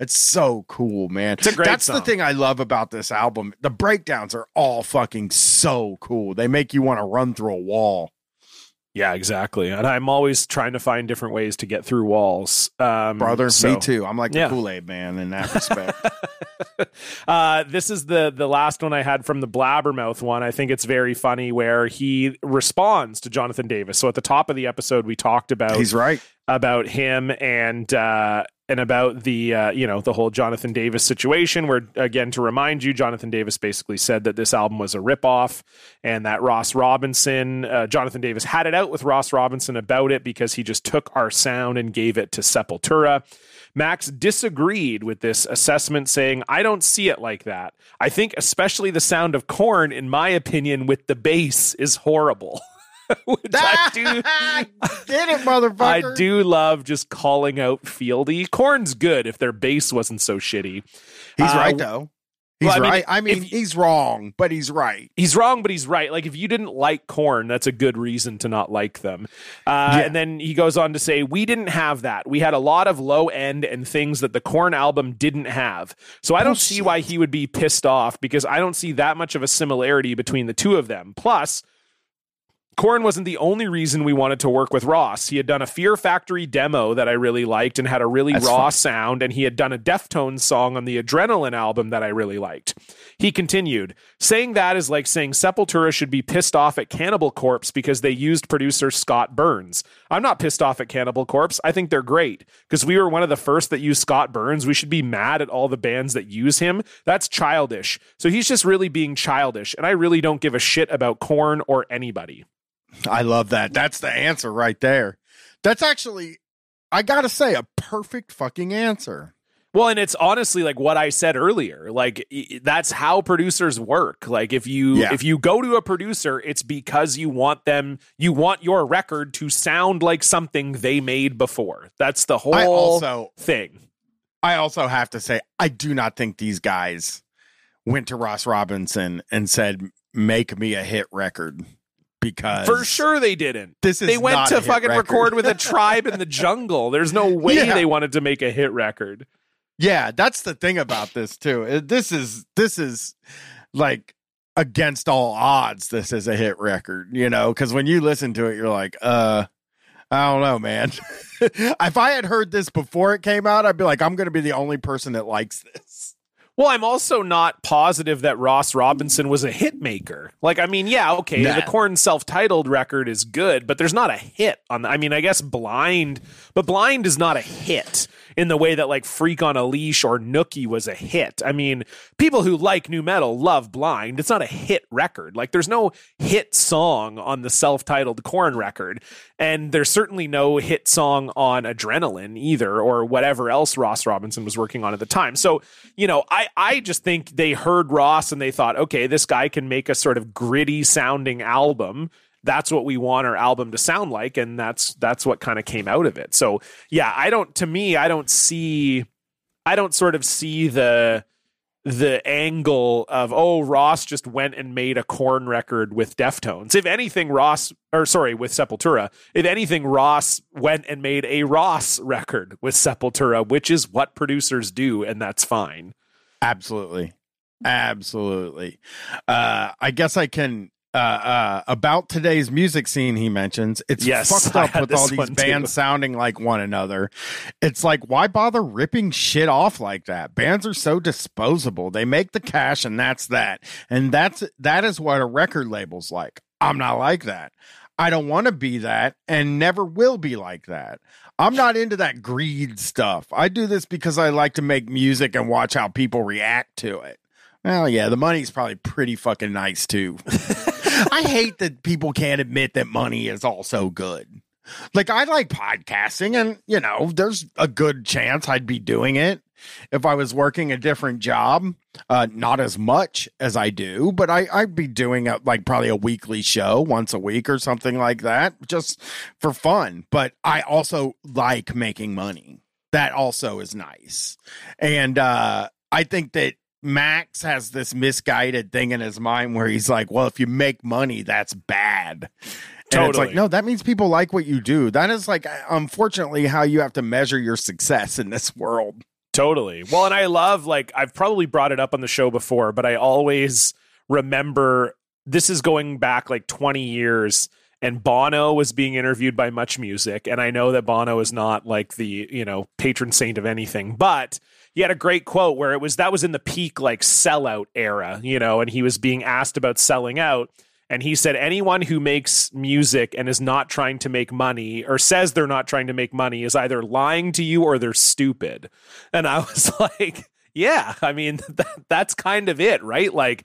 it's so cool, man. It's a great That's the thing I love about this album. The breakdowns are all fucking so cool. They make you want to run through a wall. Yeah, exactly. And I'm always trying to find different ways to get through walls. Um, Brother, so- me too. I'm like yeah. the Kool-Aid man in that respect. uh, this is the the last one I had from the Blabbermouth one. I think it's very funny where he responds to Jonathan Davis. So at the top of the episode, we talked about He's right. about him and uh, and about the uh, you know the whole Jonathan Davis situation. Where again, to remind you, Jonathan Davis basically said that this album was a ripoff, and that Ross Robinson, uh, Jonathan Davis had it out with Ross Robinson about it because he just took our sound and gave it to Sepultura. Max disagreed with this assessment, saying, I don't see it like that. I think, especially the sound of Korn, in my opinion, with the bass is horrible. Which I do. Did it, motherfucker. I do love just calling out Fieldy. Korn's good if their bass wasn't so shitty. He's Uh, right though. He's well, I mean, right. I mean, if- he's wrong, but he's right. He's wrong, but he's right. Like if you didn't like Korn, that's a good reason to not like them. Uh, Yeah. And then he goes on to say, "We didn't have that. We had a lot of low end and things that the Corn album didn't have. So I don't see why he would be pissed off because I don't see that much of a similarity between the two of them. Plus." Korn wasn't the only reason we wanted to work with Ross. He had done a Fear Factory demo that I really liked and had a really That's raw fun. sound, and he had done a Deftones song on the Adrenaline album that I really liked. He continued, saying that is like saying Sepultura should be pissed off at Cannibal Corpse because they used producer Scott Burns. I'm not pissed off at Cannibal Corpse. I think they're great because we were one of the first that used Scott Burns. We should be mad at all the bands that use him. That's childish. So he's just really being childish, and I really don't give a shit about Korn or anybody. I love that. That's the answer right there. That's actually, I gotta say, a perfect fucking answer. Well, and it's honestly like what I said earlier. Like that's how producers work. Like if you Yeah. if you go to a producer, it's because you want them you want your record to sound like something they made before. That's the whole I also, thing. I also have to say, I do not think these guys went to Ross Robinson and said, "Make me a hit record," because For sure they didn't. this is They went to fucking record. record with a tribe in the jungle. There's no way Yeah. they wanted to make a hit record. Yeah, that's the thing about this too. Uh, This is this is like against all odds. This is a hit record, you know, because when you listen to it, you're like, uh, I don't know, man. if I had heard this before it came out, I'd be like, I'm going to be the only person that likes this. Well, I'm also not positive that Ross Robinson was a hit maker. Like, I mean, yeah, okay, Nah. the Korn self-titled record is good, but there's not a hit on. The, I mean, I guess Blind, but Blind is not a hit in the way that like Freak on a Leash or Nookie was a hit. I mean, people who like nu-metal love Blind. It's not a hit record. Like, there's no hit song on the self-titled Korn record, and there's certainly no hit song on Adrenaline either, or whatever else Ross Robinson was working on at the time. So, you know, I I just think they heard Ross and they thought, okay, this guy can make a sort of gritty sounding album. That's what we want our album to sound like, and that's that's what kind of came out of it. So, yeah, I don't. To me, I don't see. I don't sort of see the the angle of oh Ross just went and made a Korn record with Deftones. If anything, Ross or sorry with Sepultura. If anything, Ross went and made a Ross record with Sepultura, which is what producers do, and that's fine. Absolutely. Absolutely. Uh, I guess I can uh, uh, about today's music scene he mentions it's Yes, fucked up with all these one too. bands sounding like one another. It's like why bother ripping shit off like that? Bands are so disposable. They make the cash and that's that. And that's that is what a record label's like. I'm not like that. I don't want to be that and never will be like that. I'm not into that greed stuff. I do this because i like to make music and watch how people react to it. Well, yeah, the money's probably pretty fucking nice too. I hate that people can't admit that money is also good. Like I like podcasting and you know, there's a good chance I'd be doing it if I was working a different job. Uh not as much as I do, but I I'd be doing a, like probably a weekly show once a week or something like that just for fun. But I also like making money. That also is nice. And uh I think that Max has this misguided thing in his mind where he's like, well, if you make money, that's bad. And it's Totally. like, no, that means people like what you do. That is like, unfortunately, how you have to measure your success in this world. Totally. Well, and I love like I've probably brought it up on the show before, but I always remember this is going back like 20 years and Bono was being interviewed by Much Music and I know that Bono is not like the, you know, patron saint of anything, but he had a great quote where it was that was in the peak like sellout era, you know, and he was being asked about selling out and he said anyone who makes music and is not trying to make money or says they're not trying to make money is either lying to you or they're stupid. And I was like, yeah, I mean that, that's kind of it, right? Like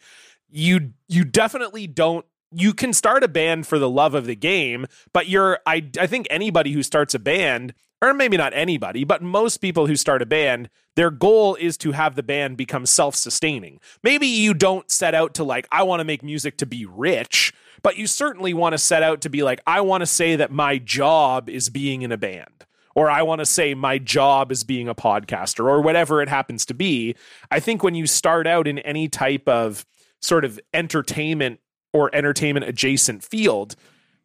you you definitely don't you can start a band for the love of the game, but you're I I think anybody who starts a band or maybe not anybody, but most people who start a band, their goal is to have the band become self sustaining. Maybe you don't set out to like, I want to make music to be rich, but you certainly want to set out to be like, I want to say that my job is being in a band. Or I want to say my job is being a podcaster or whatever it happens to be. I think when you start out in any type of sort of entertainment or entertainment adjacent field,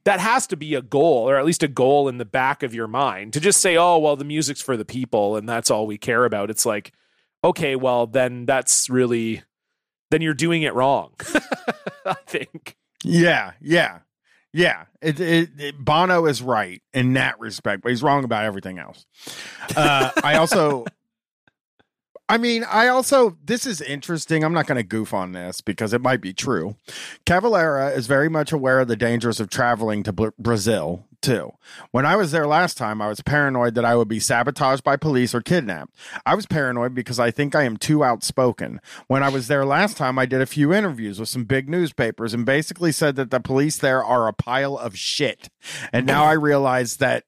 that has to be a goal or at least a goal in the back of your mind to just say oh well the music's for the people and that's all we care about it's like okay well then that's really then you're doing it wrong i think Yeah, yeah, yeah. It, it, it- Bono is right in that respect, but he's wrong about everything else. Uh, I also, I mean, I also, this is interesting. I'm not going to goof on this because it might be true. Cavalera is very much aware of the dangers of traveling to Br- Brazil, too. When I was there last time, I was paranoid that I would be sabotaged by police or kidnapped. I was paranoid because I think I am too outspoken. When I was there last time, I did a few interviews with some big newspapers and basically said that the police there are a pile of shit. And now I realize that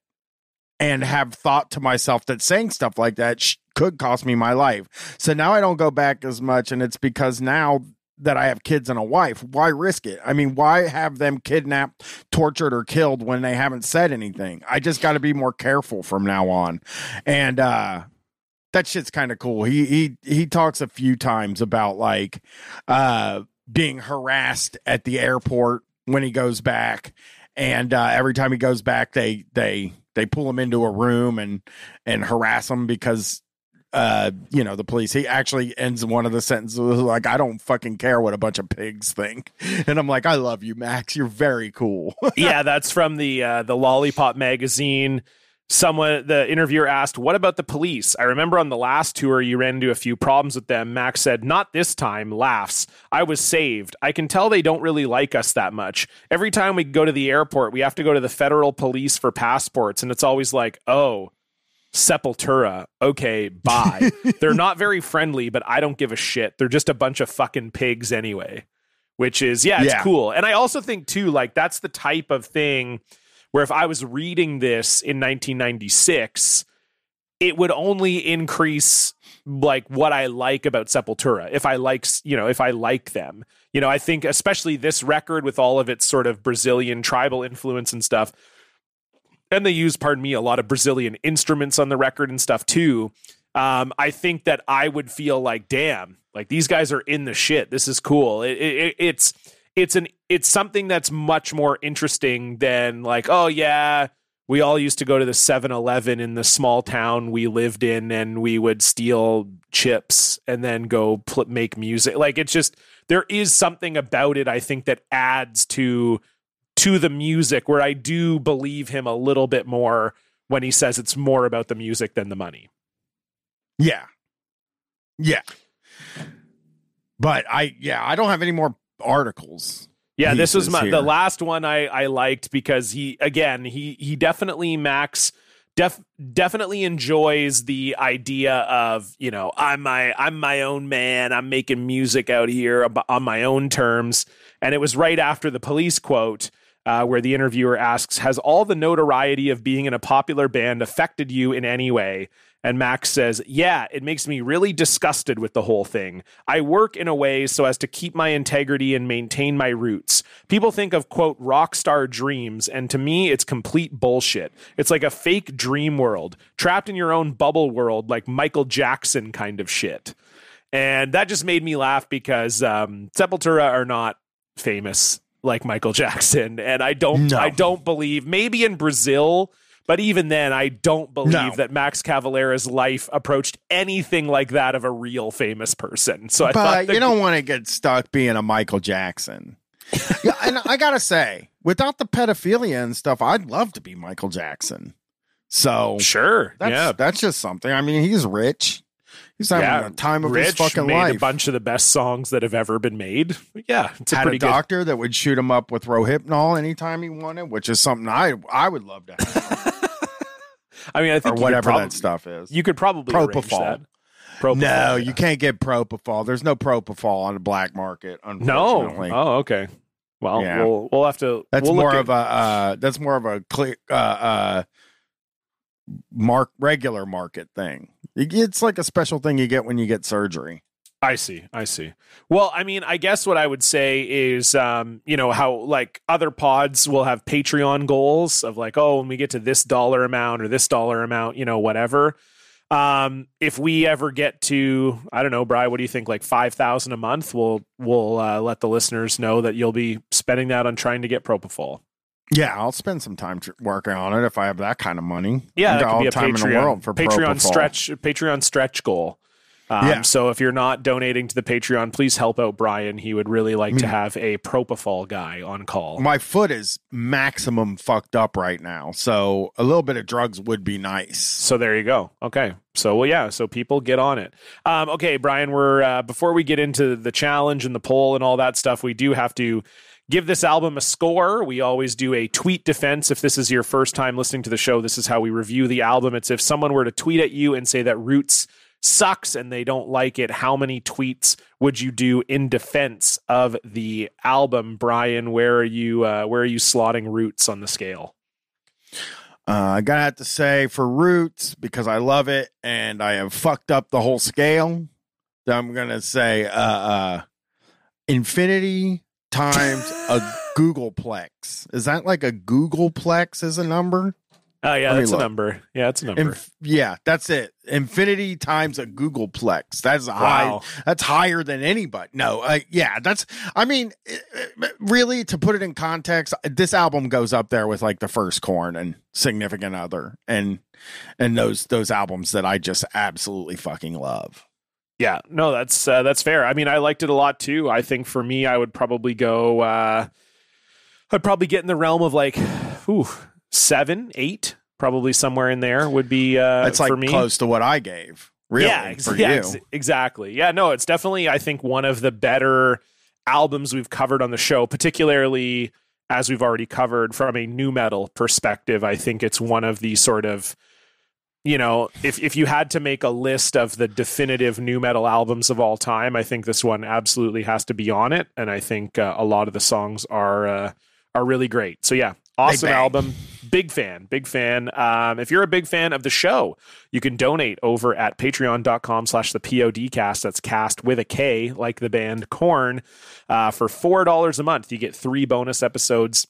and have thought to myself that saying stuff like that sh- could cost me my life. So now I don't go back as much, and it's because now that I have kids and a wife, why risk it? I mean, why have them kidnapped, tortured, or killed when they haven't said anything? I just got to be more careful from now on, and uh that shit's kind of cool. He he he talks a few times about like uh being harassed at the airport when he goes back and uh, every time he goes back they they they pull him into a room and and harass him because uh you know the police he actually ends one of the sentences like i don't fucking care what a bunch of pigs think. And i'm like i love you max. You're very cool. Yeah that's from the uh, the lollipop magazine. Someone the interviewer asked what about the police? I remember on the last tour you ran into a few problems with them. Max said not this time. Laughs. I was saved. I can tell they don't really like us that much. Every time we go to the airport we have to go to the federal police for passports. And it's always like oh sepultura okay bye they're not very friendly but i don't give a shit they're just a bunch of fucking pigs anyway which is yeah it's Yeah. cool and i also think too like that's the type of thing where if I was reading this in 1996, it would only increase like what I like about Sepultura. If I like, you know, if I like them, you know, I think especially this record with all of its sort of Brazilian tribal influence and stuff. And they use, pardon me, a lot of Brazilian instruments on the record and stuff too. um, I think that I would feel like, damn, like these guys are in the shit. This is cool. It, it, it's it's an it's something that's much more interesting than like, oh yeah, we all used to go to the 7-Eleven in the small town we lived in, and we would steal chips and then go pl- make music. Like it's just there is something about it. I think that adds to to the music where I do believe him a little bit more when he says it's more about the music than the money. Yeah. Yeah. But I yeah, I don't have any more articles. Yeah, this was my, here. the last one I I liked because he again he he definitely Max def, definitely enjoys the idea of you know I'm my I'm my own man I'm making music out here on my own terms and it was right after the police quote uh, where the interviewer asks has all the notoriety of being in a popular band affected you in any way and Max says, Yeah, it makes me really disgusted with the whole thing. I work in a way so as to keep my integrity and maintain my roots. People think of, quote, rock star dreams, and to me, it's complete bullshit. It's like a fake dream world, trapped in your own bubble world, like Michael Jackson kind of shit. And that just made me laugh because um, Sepultura are not famous like Michael Jackson. And I don't, No. I don't believe, maybe in Brazil. But even then, I don't believe No. that Max Cavalera's life approached anything like that of a real famous person. So I thought but the- you don't want to get stuck being a Michael Jackson. yeah, and I gotta say, without the pedophilia and stuff, I'd love to be Michael Jackson. So sure, that's yeah, that's just something. I mean, he's rich. He's having Yeah, the time of his Rich fucking made life. a bunch of the best songs that have ever been made. Yeah, it's a Had a good. doctor that would shoot him up with Rohypnol anytime he wanted, which is something I I would love to have, I mean, I think you whatever prob- that stuff is. You could probably arrange Propofol. that. Propofol, no, yeah. you can't get propofol. There's no propofol on the black market. No. Oh, okay. Well, Yeah. we'll we'll have to. That's we'll more of a uh, that's more of a clear uh, uh, mark regular market thing. It- It's like a special thing you get when you get surgery. I see. I see. Well, I mean, I guess what I would say is, um, you know, how like other pods will have Patreon goals of like, oh, when we get to this dollar amount or this dollar amount, you know, whatever. Um, if we ever get to, I don't know, Bry, what do you think? Like five thousand a month, we'll we'll uh, let the listeners know that you'll be spending that on trying to get propofol. Yeah, I'll spend some time tr- working on it if I have that kind of money. Yeah, that could all be a time Patreon in the world for Patreon stretch Patreon stretch goal. Um, Yeah. So if you're not donating to the Patreon, please help out Bryan. He would really like to have a propofol guy on call. My foot is maximum fucked up right now, so a little bit of drugs would be nice. So there you go. Okay. So well, yeah. So people get on it. Um, okay, Bryan. We're uh, before we get into the challenge and the poll and all that stuff, we do have to give this album a score. We always do a tweet defense. If this is your first time listening to the show, this is how we review the album. It's if someone were to tweet at you and say that Roots sucks and they don't like it, how many tweets would you do in defense of the album, Bryan? Where are you? Uh, where are you slotting Roots on the scale? Uh, I gotta have to say for Roots because I love it and I have fucked up the whole scale. I'm gonna say uh, uh, infinity times a googolplex. Is that like a googolplex as a number? Oh yeah, Let that's a number. Yeah, it's a number. Inf- yeah, that's it. Infinity times a googolplex. That's a high. That's higher than anybody. No, uh, yeah, that's. I mean, eh, eh, really, to put it in context, this album goes up there with like the first Korn and Significant Other, and and those those albums that I just absolutely fucking love. Yeah, no, that's uh, that's fair. I mean, I liked it a lot too. I think for me, I would probably go. Uh, I'd probably get in the realm of like, ooh, seven, eight, probably somewhere in there would be. Uh, That's like for me. close to what I gave. Really, yeah, ex- for yeah, you. ex- exactly. Yeah, no, it's definitely I think one of the better albums we've covered on the show, particularly as we've already covered from a nu-metal perspective. I think it's one of the sort of you know, if if you had to make a list of the definitive nu-metal albums of all time, I think this one absolutely has to be on it, and I think uh, a lot of the songs are uh, are really great. So yeah, awesome album. Big fan, big fan. Um, if you're a big fan of the show, you can donate over at patreon.com slash the Podkast. That's cast with a K, like the band Korn. Uh, for $4 a month, you get three bonus episodes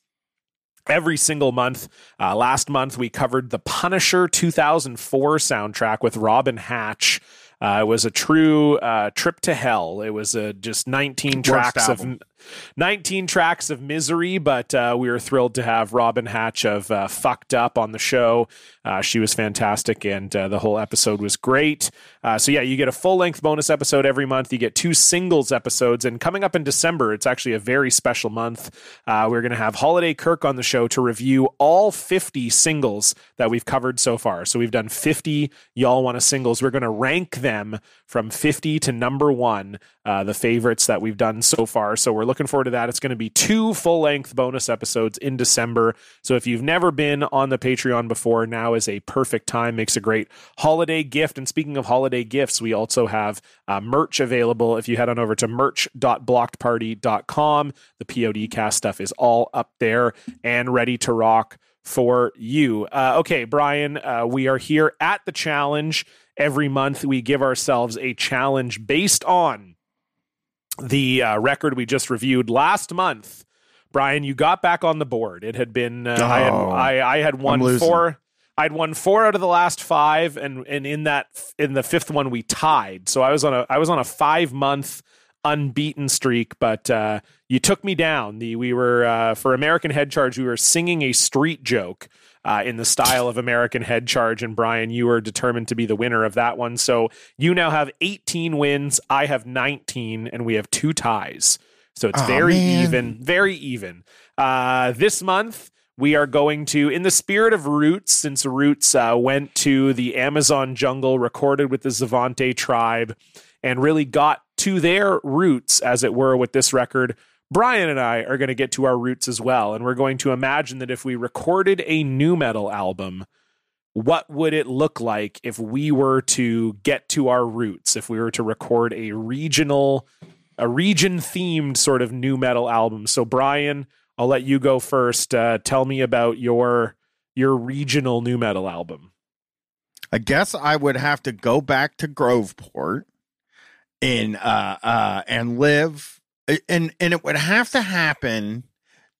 every single month. Uh, last month, we covered the Punisher 2004 soundtrack with Robin Hatch. Uh, it was a true uh, trip to hell. It was uh, just 19 tracks of album. 19 tracks of misery, but uh, we were thrilled to have Robin Hatch of uh, Fucked Up on the show. Uh, she was fantastic, and uh, the whole episode was great. Uh, so, yeah, you get a full length bonus episode every month. You get two singles episodes, and coming up in December, it's actually a very special month. Uh, we're going to have Holiday Kirk on the show to review all 50 singles that we've covered so far. So, we've done 50 Y'all Want to singles. We're going to rank them from 50 to number one, the favorites that we've done so far. So we're looking forward to that. It's going to be two full length bonus episodes in December. So if you've never been on the Patreon before, now is a perfect time. Makes a great holiday gift. And speaking of holiday gifts, we also have uh, merch available. If you head on over to merch.blockparty.com, the Podkast stuff is all up there and ready to rock for you. Uh, okay, Bryan, uh, we are here at the challenge every month we give ourselves a challenge based on the uh, record we just reviewed last month. Bryan, you got back on the board. It had been uh, I had Oh, I, I had won four. I'd won four out of the last five, and and in that in the fifth one we tied. So I was on a I was on a five month unbeaten streak, but uh, you took me down. The we were uh, for American Head Charge. We were singing a street joke uh, in the style of American Head Charge, and Bryan, you were determined to be the winner of that one. So you now have 18 wins. I have 19, and we have two ties. So it's Aw, very man. even, very even. Uh, this month. We are going to, in the spirit of Roots, since Roots uh, went to the Amazon jungle, recorded with the Xavante tribe, and really got to their roots, as it were, with this record. Bryan and I are going to get to our roots as well. And we're going to imagine that if we recorded a nu-metal album, what would it look like if we were to get to our roots, if we were to record a regional, a region themed sort of nu-metal album? So, Bryan, I'll let you go first. Uh, tell me about your your regional nu-metal album. I guess I would have to go back to Groveport in uh uh and live and and it would have to happen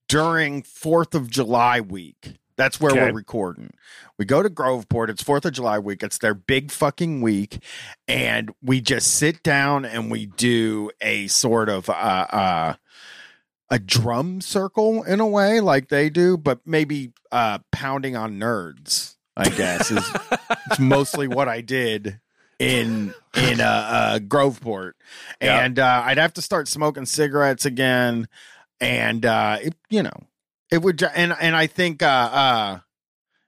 during 4th of July week. That's where Okay. we're recording. We go to Groveport. It's 4th of July week. It's their big fucking week and we just sit down and we do a sort of uh uh a drum circle in a way like they do, but maybe uh pounding on nerds, I guess is it's mostly what I did in in uh, uh Groveport. Yeah. And uh I'd have to start smoking cigarettes again and uh it, you know, it would and and I think uh uh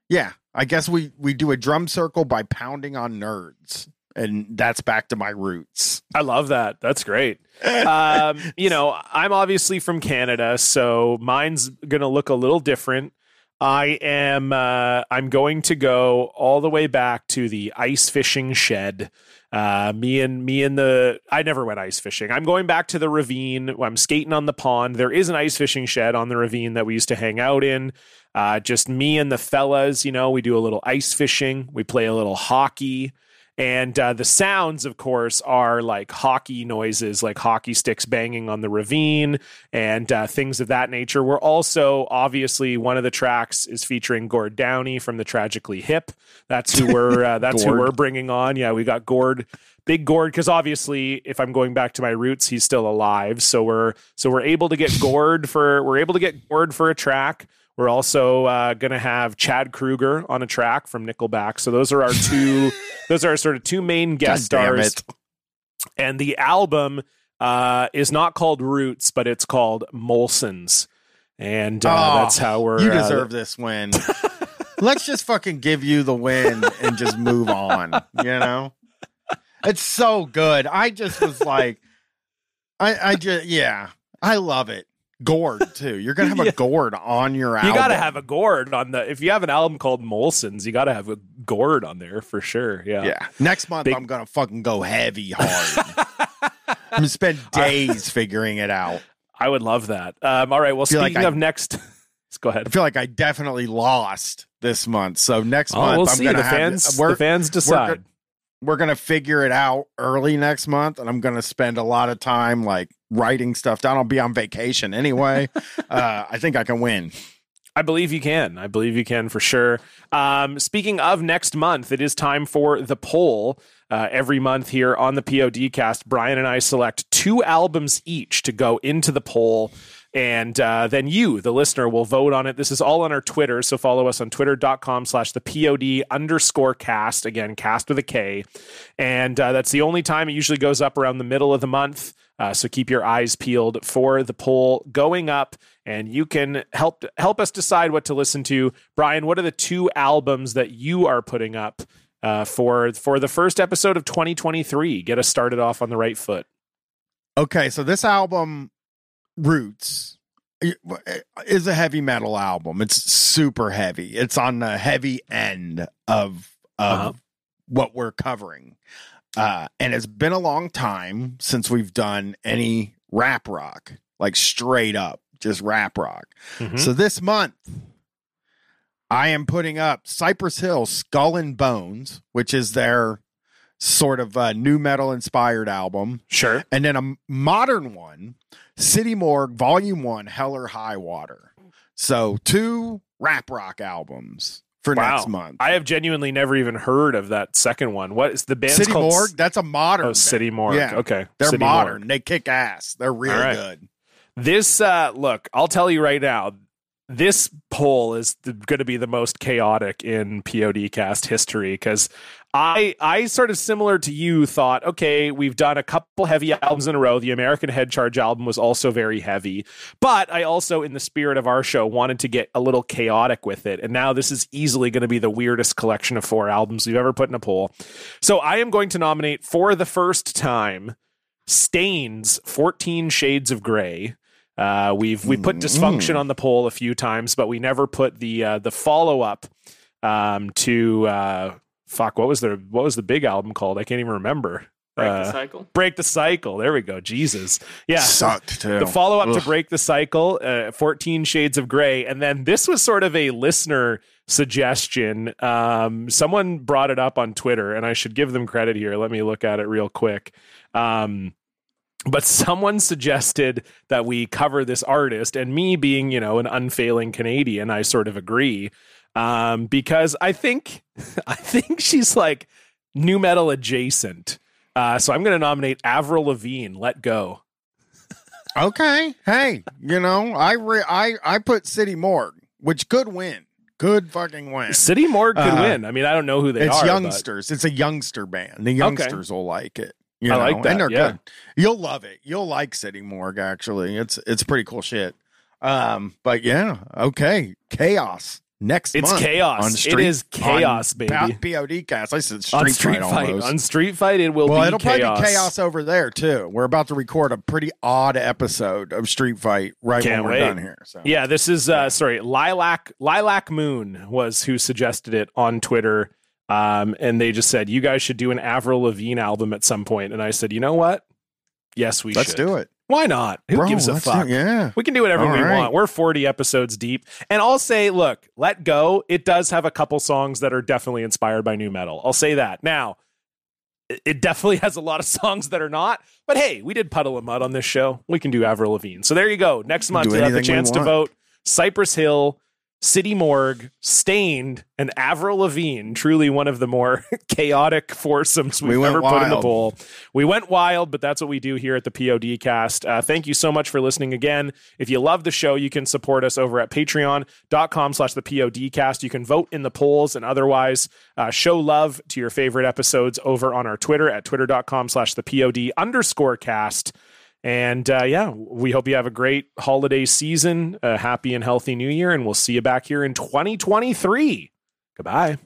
yeah, I guess we we do a drum circle by pounding on nerds. And that's back to my roots. I love that. That's great. um, you know, I'm obviously from Canada, so mine's going to look a little different. I am uh, I'm going to go all the way back to the ice fishing shed. Uh, me and me and the I never went ice fishing. I'm going back to the ravine. I'm skating on the pond. There is an ice fishing shed on the ravine that we used to hang out in. Uh, just me and the fellas. You know, we do a little ice fishing. We play a little hockey. And uh, the sounds, of course, are like hockey noises, like hockey sticks banging on the ravine and uh, things of that nature. We're also, obviously, one of the tracks is featuring Gord Downie from the Tragically Hip. That's who we're uh, that's who we're bringing on. Yeah, we got Gord, big Gord, because obviously, if I'm going back to my roots, he's still alive. So we're so we're able to get Gord for we're able to get Gord for a track. We're also uh, going to have Chad Kroeger on a track from Nickelback. So those are our two. those are our sort of two main guest stars. it. And the album uh, is not called Roots, but it's called Molson's. And uh, Oh, that's how we're. You uh, deserve this win. Let's just fucking give you the win and just move on. You know, it's so good. I just was like, I, I just, yeah, I love it. Gourd too. You're gonna have Yeah. a gourd on your album. you got to have a gourd on the. If you have an album called Molson's, you got to have a gourd on there for sure. Yeah. yeah. Next month Big- I'm gonna fucking go heavy hard. I'm gonna spend days figuring it out. I would love that. Um, all right. Well, Feel like speaking I- of next, let's go ahead. I feel like I definitely lost this month. So next Oh, month we'll I'm see. gonna The have fans, the fans decide. we're gonna figure it out early next month, and I'm gonna spend a lot of time like writing stuff down. I'll be on vacation anyway. uh, I think I can win. I believe you can. I believe you can for sure. Um, speaking of next month, it is time for the poll. Uh, every month here on the POD cast, Bryan and I select two albums each to go into the poll. And uh, then you, the listener, will vote on it. This is all on our Twitter. So follow us on twitter.com slash the POD underscore cast. Again, cast with a K. And uh, that's the only time it usually goes up around the middle of the month. Uh, so keep your eyes peeled for the poll going up, and you can help help us decide what to listen to. Bryan, what are the two albums that you are putting up uh, for for the first episode of 2023? Get us started off on the right foot. Okay, so this album, Roots, is a heavy metal album. It's super heavy. It's on the heavy end of of Uh-huh. what we're covering. Uh, and it's been a long time since we've done any rap rock, like straight up, just rap rock. Mhm. So this month, I am putting up Cypress Hill Skull and Bones, which is their sort of uh, nu-metal inspired album, Sure. and then a modern one, City Morgue Volume One, Hell or High Water. So two rap rock albums for Wow. next month. I have genuinely never even heard of that second one. What is the band City called? Morgue, that's a modern. Oh, band. City Morgue. Yeah. Okay. They're City modern. Morgue. They kick ass. They're real All right. good. This uh look, I'll tell you right now. This poll is going to be the most chaotic in Podkast history because I I sort of similar to you thought, okay, we've done a couple heavy albums in a row. The American Head Charge album was also very heavy, but I also, in the spirit of our show, wanted to get a little chaotic with it. And now this is easily going to be the weirdest collection of four albums we've ever put in a poll. So I am going to nominate for the first time Staind 14 Shades of Grey. Uh, we've we put dysfunction on the poll a few times, but we never put the uh, the follow up um, to uh, fuck. What was the what was the big album called? I can't even remember. Break Uh, the cycle. Break the cycle. There we go. Jesus. Yeah. Sucked too. The follow up to Break the Cycle, uh, 14 Shades of Grey. And then this was sort of a listener suggestion. Um, someone brought it up on Twitter, and I should give them credit here. Let me look at it real quick. Um, but someone suggested that we cover this artist, and me being, you know, an unfailing Canadian, I sort of agree. Um, because I think I think she's like nu-metal adjacent. Uh, so I'm going to nominate Avril Lavigne. Let go. Okay. Hey, you know, I re- I I put City Morgue, which could win. Could fucking win. City Morgue could Uh, win. I mean, I don't know who they it's are. but- youngsters. It's a youngster band. The youngsters will like it. You I know? like that, And they're yeah. good. You'll love it. You'll like City Morgue. Actually, it's it's pretty cool shit. Um, but yeah, okay, chaos next. It's chaos. Street- is chaos, on baby. Podkast. I said street, on Street fight, Fight. On Street Fight, it will well, be it'll chaos. probably be chaos over there too. We're about to record a pretty odd episode of Street Fight right Can't when we're wait. done here. So Yeah, this is uh sorry, Lilac Lilac Moon was who suggested it on Twitter. Um, and they just said you guys should do an Avril Lavigne album at some point. And I said, you know what? Yes, we let's should. do it. Why not? Who Bro, gives a do- fuck? yeah. We can do whatever All we right. want. We're 40 episodes deep. And I'll say, look, Let Go, it does have a couple songs that are definitely inspired by nu-metal. I'll say that. Now, it- it definitely has a lot of songs that are not. But hey, we did Puddle of Mudd on this show. We can do Avril Lavigne. So there you go. Next month, you'll have the chance to vote Cypress Hill, City Morgue, Staind, and Avril Lavigne. Truly one of the more chaotic foursomes we've We ever put in the bowl. We went wild, but that's what we do here at the Podkast. Uh, thank you so much for listening again. If you love the show, you can support us over at patreon.com slash the Podkast. You can vote in the polls and otherwise uh, show love to your favorite episodes over on our Twitter at twitter.com slash the POD underscore cast. And uh, yeah, we hope you have a great holiday season, a happy and healthy new year, and we'll see you back here in 2023. Goodbye.